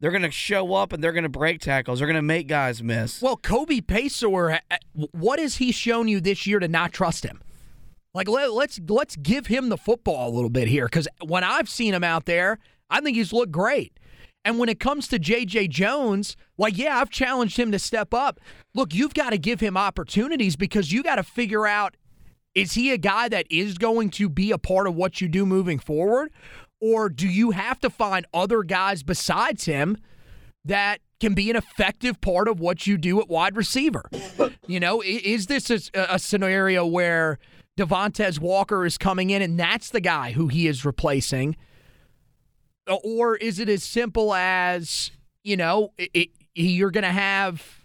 Speaker 3: they're gonna show up and they're gonna break tackles. They're gonna make guys miss.
Speaker 2: Well, Kobe Paysour, uh, what has he shown you this year to not trust him? Like let, let's let's give him the football a little bit here because when I've seen him out there, I think he's looked great. And when it comes to J.J. Jones, like, yeah, I've challenged him to step up. Look, you've got to give him opportunities because you got to figure out is he a guy that is going to be a part of what you do moving forward? Or do you have to find other guys besides him that can be an effective part of what you do at wide receiver? You know, is this a, a scenario where Devontez Walker is coming in and that's the guy who he is replacing? Or is it as simple as, you know, it, it, you're going to have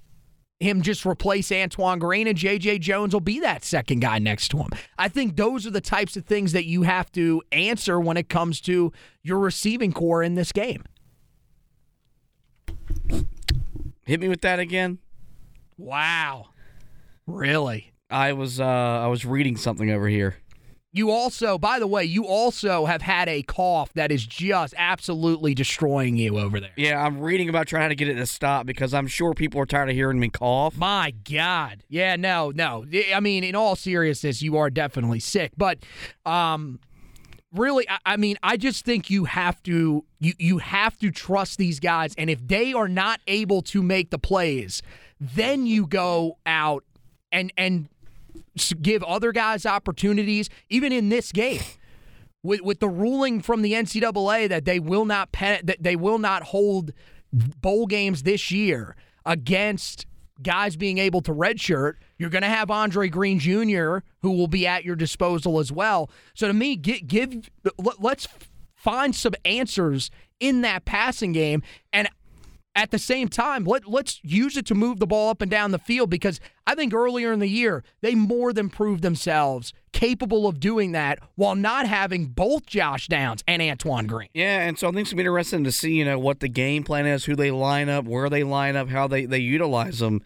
Speaker 2: him just replace Antoine Green and J.J. Jones will be that second guy next to him. I think those are the types of things that you have to answer when it comes to your receiving corps in this game.
Speaker 3: Hit me with that again.
Speaker 2: Wow. Really?
Speaker 3: I was uh I was reading something over here.
Speaker 2: You also, by the way, you also have had a cough that is just absolutely destroying you over there.
Speaker 3: Yeah, I'm reading about trying to get it to stop because I'm sure people are tired of hearing me cough.
Speaker 2: My God. Yeah, no, no. I mean, in all seriousness, you are definitely sick. But um really I, I mean, I just think you have to you you have to trust these guys and if they are not able to make the plays, then you go out and and give other guys opportunities even in this game with with the ruling from the NCAA that they will not pe- that they will not hold bowl games this year against guys being able to redshirt. You're going to have Andre Greene Jr. who will be at your disposal as well. So to me, give, give let- let's find some answers in that passing game and at the same time, let, let's use it to move the ball up and down the field because I think earlier in the year, they more than proved themselves capable of doing that while not having both Josh Downs and Antoine Green.
Speaker 3: Yeah, and so I think it's gonna be interesting to see, you know, what the game plan is, who they line up, where they line up, how they, they utilize them.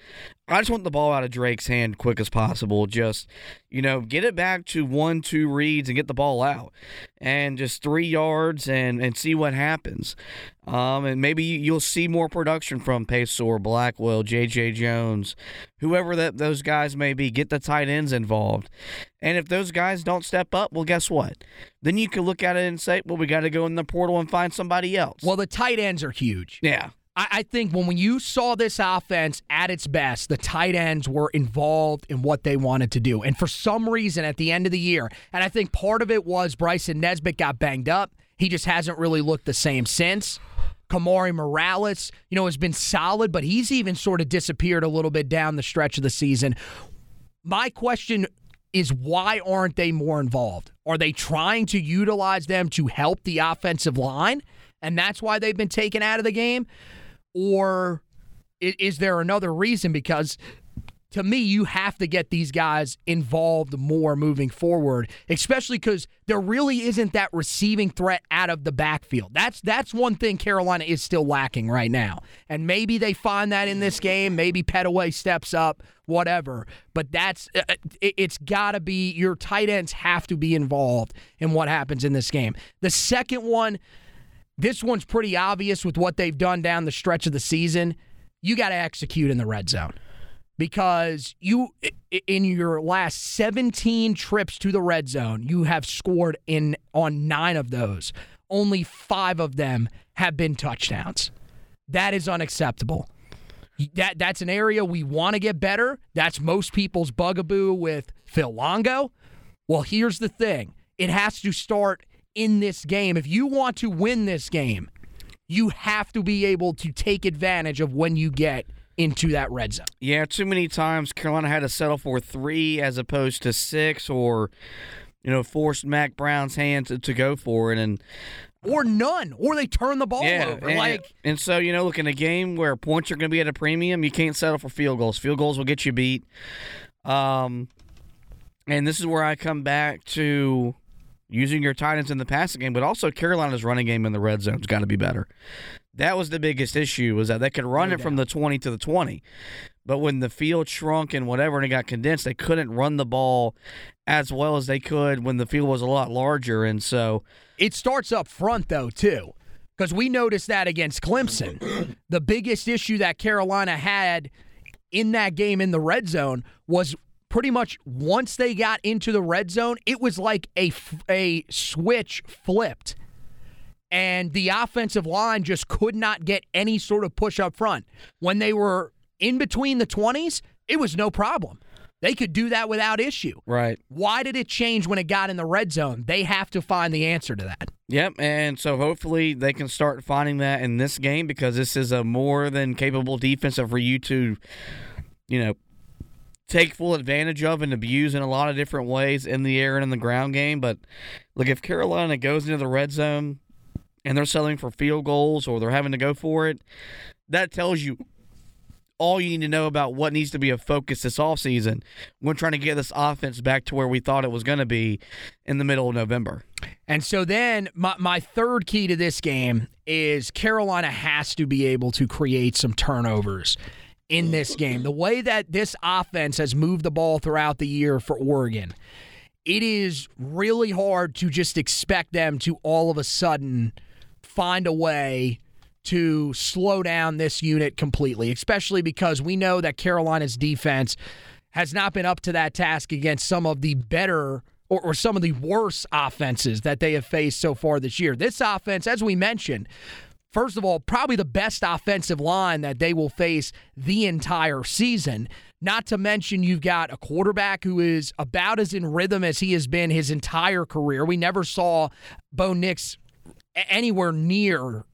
Speaker 3: I just want the ball out of Drake's hand quick as possible. Just, you know, get it back to one, two reads and get the ball out. And just three yards and, and see what happens. Um, and maybe you'll see more production from Paysour, Blackwell, J.J. Jones, whoever that those guys may be. Get the tight ends involved. And if those guys don't step up, well, guess what? Then you can look at it and say, well, we got to go in the portal and find somebody else.
Speaker 2: Well, the tight ends are huge.
Speaker 3: yeah.
Speaker 2: I, I think when, when you saw this offense at its best, the tight ends were involved in what they wanted to do. And for some reason at the end of the year, and I think part of it was Bryson Nesbit got banged up. He just hasn't really looked the same since. Kamari Morales, you know, has been solid, but he's even sort of disappeared a little bit down the stretch of the season. My question is why aren't they more involved? Are they trying to utilize them to help the offensive line? And that's why they've been taken out of the game? Or is there another reason? Because to me, you have to get these guys involved more moving forward, especially because there really isn't that receiving threat out of the backfield. That's that's one thing Carolina is still lacking right now, and maybe they find that in this game. Maybe Pettaway steps up, whatever. But that's uh, it's got to be your tight ends have to be involved in what happens in this game. The second one. This one's pretty obvious with what they've done down the stretch of the season. You got to execute in the red zone because you in your last 17 trips to the red zone, you have scored in on 9 of those. Only 5 of them have been touchdowns. That is unacceptable. That that's an area we want to get better. That's most people's bugaboo with Phil Longo. Well, here's the thing. It has to start in this game. If you want to win this game, you have to be able to take advantage of when you get into that red zone.
Speaker 3: Yeah, too many times Carolina had to settle for three as opposed to six or, you know, forced Mack Brown's hand to, to go for it. And
Speaker 2: Or none. Or they turn the ball
Speaker 3: yeah,
Speaker 2: over.
Speaker 3: and,
Speaker 2: like
Speaker 3: and so, you know, look, in a game where points are going to be at a premium, you can't settle for field goals. Field goals will get you beat. Um, and this is where I come back to using your tight ends in the passing game, but also Carolina's running game in the red zone's got to be better. That was the biggest issue was that they could run
Speaker 2: No
Speaker 3: it from the 20 to the 20. But when the field shrunk and whatever and it got condensed, they couldn't run the ball as well as they could when the field was a lot larger. And so,
Speaker 2: it starts up front though too. Because we noticed that against Clemson. the biggest issue that Carolina had in that game in the red zone was pretty much once they got into the red zone, it was like a, a switch flipped. And the offensive line just could not get any sort of push up front. When they were in between the 20s, it was no problem. They could do that without issue.
Speaker 3: right.
Speaker 2: Why did it change when it got in the red zone? They have to find the answer to that.
Speaker 3: Yep, and so hopefully they can start finding that in this game because this is a more than capable defense for you to, you know, take full advantage of and abuse in a lot of different ways in the air and in the ground game. But look, if Carolina goes into the red zone and they're selling for field goals or they're having to go for it, that tells you all you need to know about what needs to be a focus this offseason when trying to get this offense back to where we thought it was going to be in the middle of November.
Speaker 2: And so then my, my third key to this game is Carolina has to be able to create some turnovers in mm. this game. The way that this offense has moved the ball throughout the year for Oregon, it is really hard to just expect them to all of a sudden find a way to slow down this unit completely, especially because we know that Carolina's defense has not been up to that task against some of the better or, or, some of the worst offenses that they have faced so far this year. This offense, as we mentioned, first of all, probably the best offensive line that they will face the entire season. Not to mention, you've got a quarterback who is about as in rhythm as he has been his entire career. We never saw Bo Nix anywhere near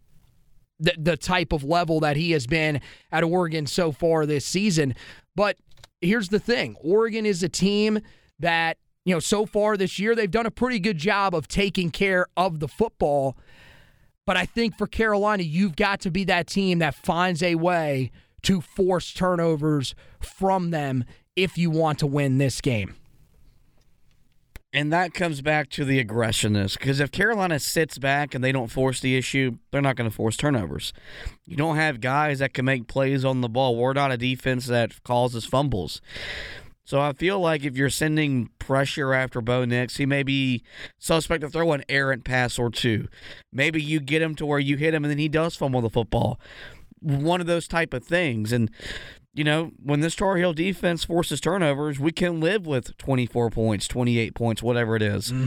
Speaker 2: the, the type of level that he has been at Oregon so far this season. But here's the thing Oregon is a team that, you know, so far this year, they've done a pretty good job of taking care of the football. But I think for Carolina, you've got to be that team that finds a way to force turnovers from them if you want to win this game.
Speaker 3: And that comes back to the aggressiveness because if Carolina sits back and they don't force the issue, they're not going to force turnovers. You don't have guys that can make plays on the ball. We're not a defense that causes fumbles. So I feel like if you're sending pressure after Bo Nix, he may be suspect to throw an errant pass or two. Maybe you get him to where you hit him and then he does fumble the football. One of those type of things. And you know, when this Tar Heel defense forces turnovers, we can live with 24 points, 28 points, whatever it is, because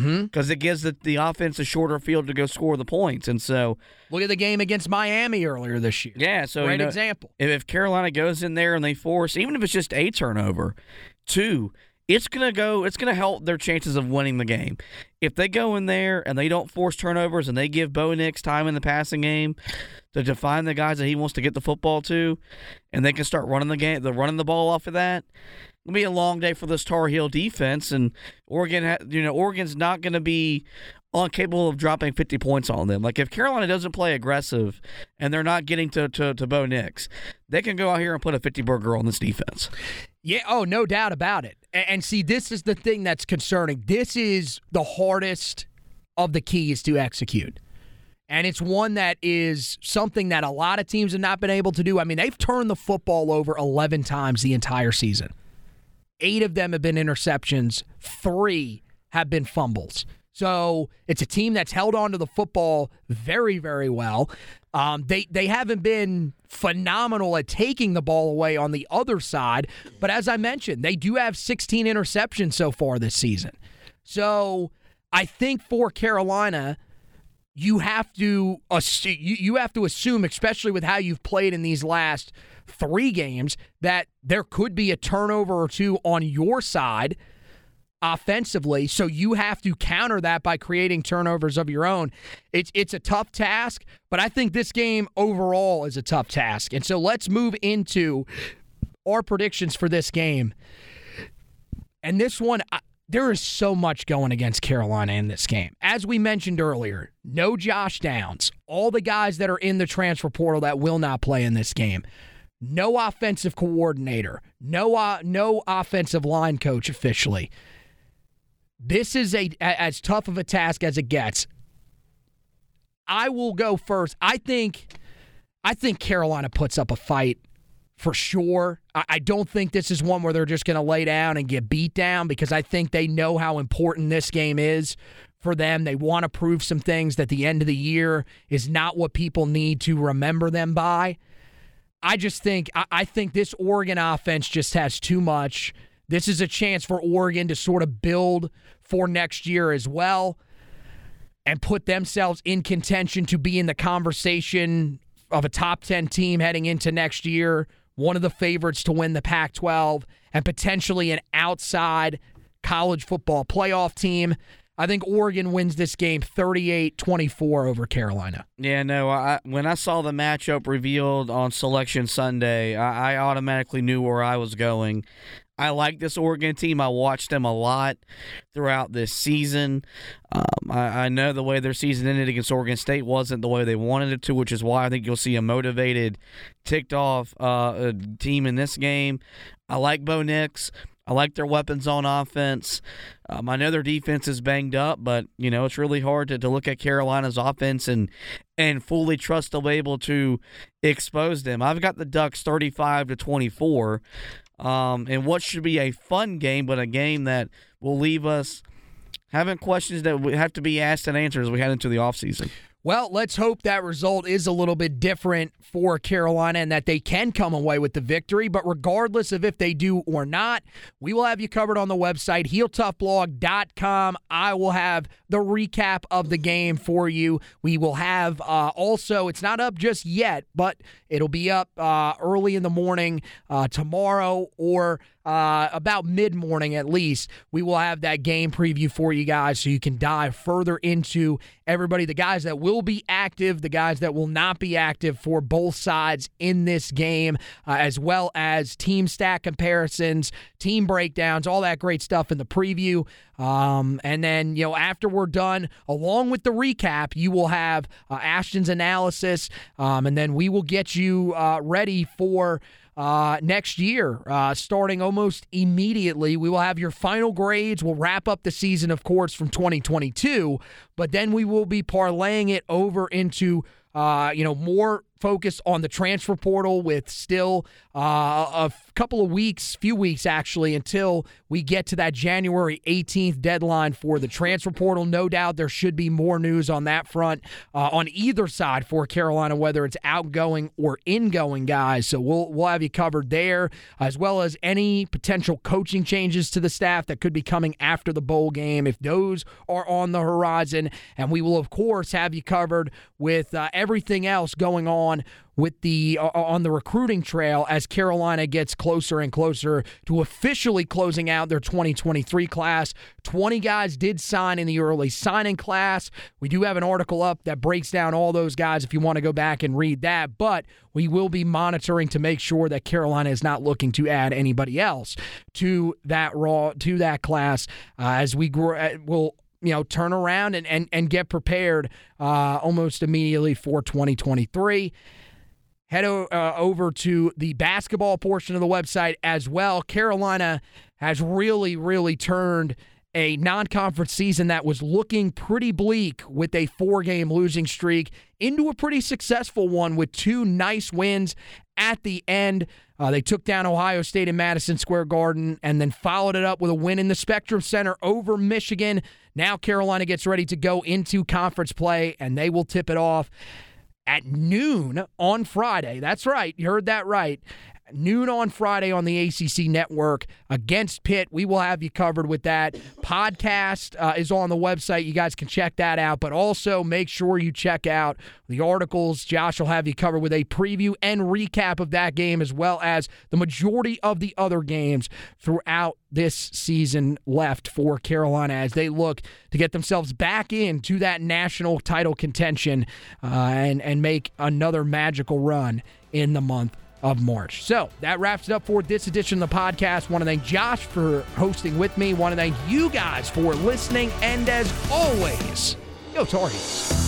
Speaker 2: mm-hmm.
Speaker 3: it gives the, the offense a shorter field to go score the points. And so,
Speaker 2: look at the game against Miami earlier this year.
Speaker 3: Yeah, so
Speaker 2: great
Speaker 3: you know,
Speaker 2: example.
Speaker 3: If, if Carolina goes in there and they force, even if it's just a turnover, two, it's gonna go. It's gonna help their chances of winning the game. If they go in there and they don't force turnovers and they give Bo Nix time in the passing game to define the guys that he wants to get the football to, and they can start running the game, the running the ball off of that. It'll be a long day for this Tar Heel defense, and Oregon. You know, Oregon's not going to be incapable of dropping 50 points on them. Like if Carolina doesn't play aggressive and they're not getting to, to, to Bo Nix, they can go out here and put a 50 burger on this defense.
Speaker 2: Yeah, oh, no doubt about it. And see, this is the thing that's concerning. This is the hardest of the keys to execute. And it's one that is something that a lot of teams have not been able to do. I mean, they've turned the football over 11 times the entire season. Eight of them have been interceptions, three have been fumbles. So it's a team that's held on to the football very, very well. Um, they they haven't been phenomenal at taking the ball away on the other side, but as I mentioned, they do have 16 interceptions so far this season. So I think for Carolina, you have to you have to assume, especially with how you've played in these last three games, that there could be a turnover or two on your side offensively. So you have to counter that by creating turnovers of your own. It's it's a tough task, but I think this game overall is a tough task. And so let's move into our predictions for this game. And this one, I, there is so much going against Carolina in this game. As we mentioned earlier, no Josh Downs, all the guys that are in the transfer portal that will not play in this game. No offensive coordinator, no uh, no offensive line coach officially. This is a as tough of a task as it gets. I will go first. I think I think Carolina puts up a fight for sure. I don't think this is one where they're just going to lay down and get beat down because I think they know how important this game is for them. They want to prove some things that the end of the year is not what people need to remember them by. I just think I think this Oregon offense just has too much this is a chance for Oregon to sort of build for next year as well and put themselves in contention to be in the conversation of a top 10 team heading into next year, one of the favorites to win the Pac 12, and potentially an outside college football playoff team. I think Oregon wins this game 38-24 over Carolina.
Speaker 3: Yeah, no. I, when I saw the matchup revealed on Selection Sunday, I, I automatically knew where I was going. I like this Oregon team. I watched them a lot throughout this season. Um, I, I, know the way their season ended against Oregon State wasn't the way they wanted it to, which is why I think you'll see a motivated, ticked off uh, team in this game. I like Bo Nix. I like their weapons on offense. Um, I know their defense is banged up, but you know it's really hard to, to look at Carolina's offense and and fully trust they'll be able to expose them. I've got the Ducks 35 to 24, um, and what should be a fun game, but a game that will leave us having questions that have to be asked and answered as we head into the offseason.
Speaker 2: Well, let's hope that result is a little bit different for Carolina and that they can come away with the victory. But regardless of if they do or not, we will have you covered on the website, heeltoughblog.com. I will have the recap of the game for you. We will have uh, also, it's not up just yet, but it'll be up uh, early in the morning uh, tomorrow or uh, about mid morning at least, we will have that game preview for you guys so you can dive further into everybody, the guys that will be active, the guys that will not be active for both sides in this game, uh, as well as team stack comparisons, team breakdowns, all that great stuff in the preview. Um, and then, you know, after we're done, along with the recap, you will have uh, Ashton's analysis, um, and then we will get you uh, ready for uh, next year, uh, starting almost immediately. We will have your final grades. We'll wrap up the season, of course, from 2022, but then we will be parlaying it over into uh, you know, more focused on the transfer portal with still uh, a couple of weeks, few weeks actually, until we get to that January 18th deadline for the transfer portal. No doubt there should be more news on that front uh, on either side for Carolina, whether it's outgoing or ingoing guys. So we'll we'll have you covered there, as well as any potential coaching changes to the staff that could be coming after the bowl game if those are on the horizon. And we will of course have you covered with uh, everything else going on with the uh, on the recruiting trail as Carolina gets closer and closer to officially closing out their 2023 class. 20 guys did sign in the early signing class. We do have an article up that breaks down all those guys if you want to go back and read that, but we will be monitoring to make sure that Carolina is not looking to add anybody else to that raw to that class uh, as we grow uh, will you know turn around and and, and get prepared uh, almost immediately for 2023 head o- uh, over to the basketball portion of the website as well. Carolina has really really turned a non-conference season that was looking pretty bleak with a four-game losing streak into a pretty successful one with two nice wins at the end. Uh, they took down Ohio State in Madison Square Garden and then followed it up with a win in the Spectrum Center over Michigan. Now Carolina gets ready to go into conference play, and they will tip it off at noon on Friday. That's right. You heard that right noon on Friday on the ACC network against Pitt. We will have you covered with that. Podcast uh, is on the website. You guys can check that out, but also make sure you check out the articles. Josh will have you covered with a preview and recap of that game, as well as the majority of the other games throughout this season left for Carolina as they look to get themselves back into that national title contention uh, and, and make another magical run in the month of March. So that wraps it up for this edition of the podcast. Want to thank Josh for hosting with me. Want to thank you guys for listening. And as always, go Tar Heels.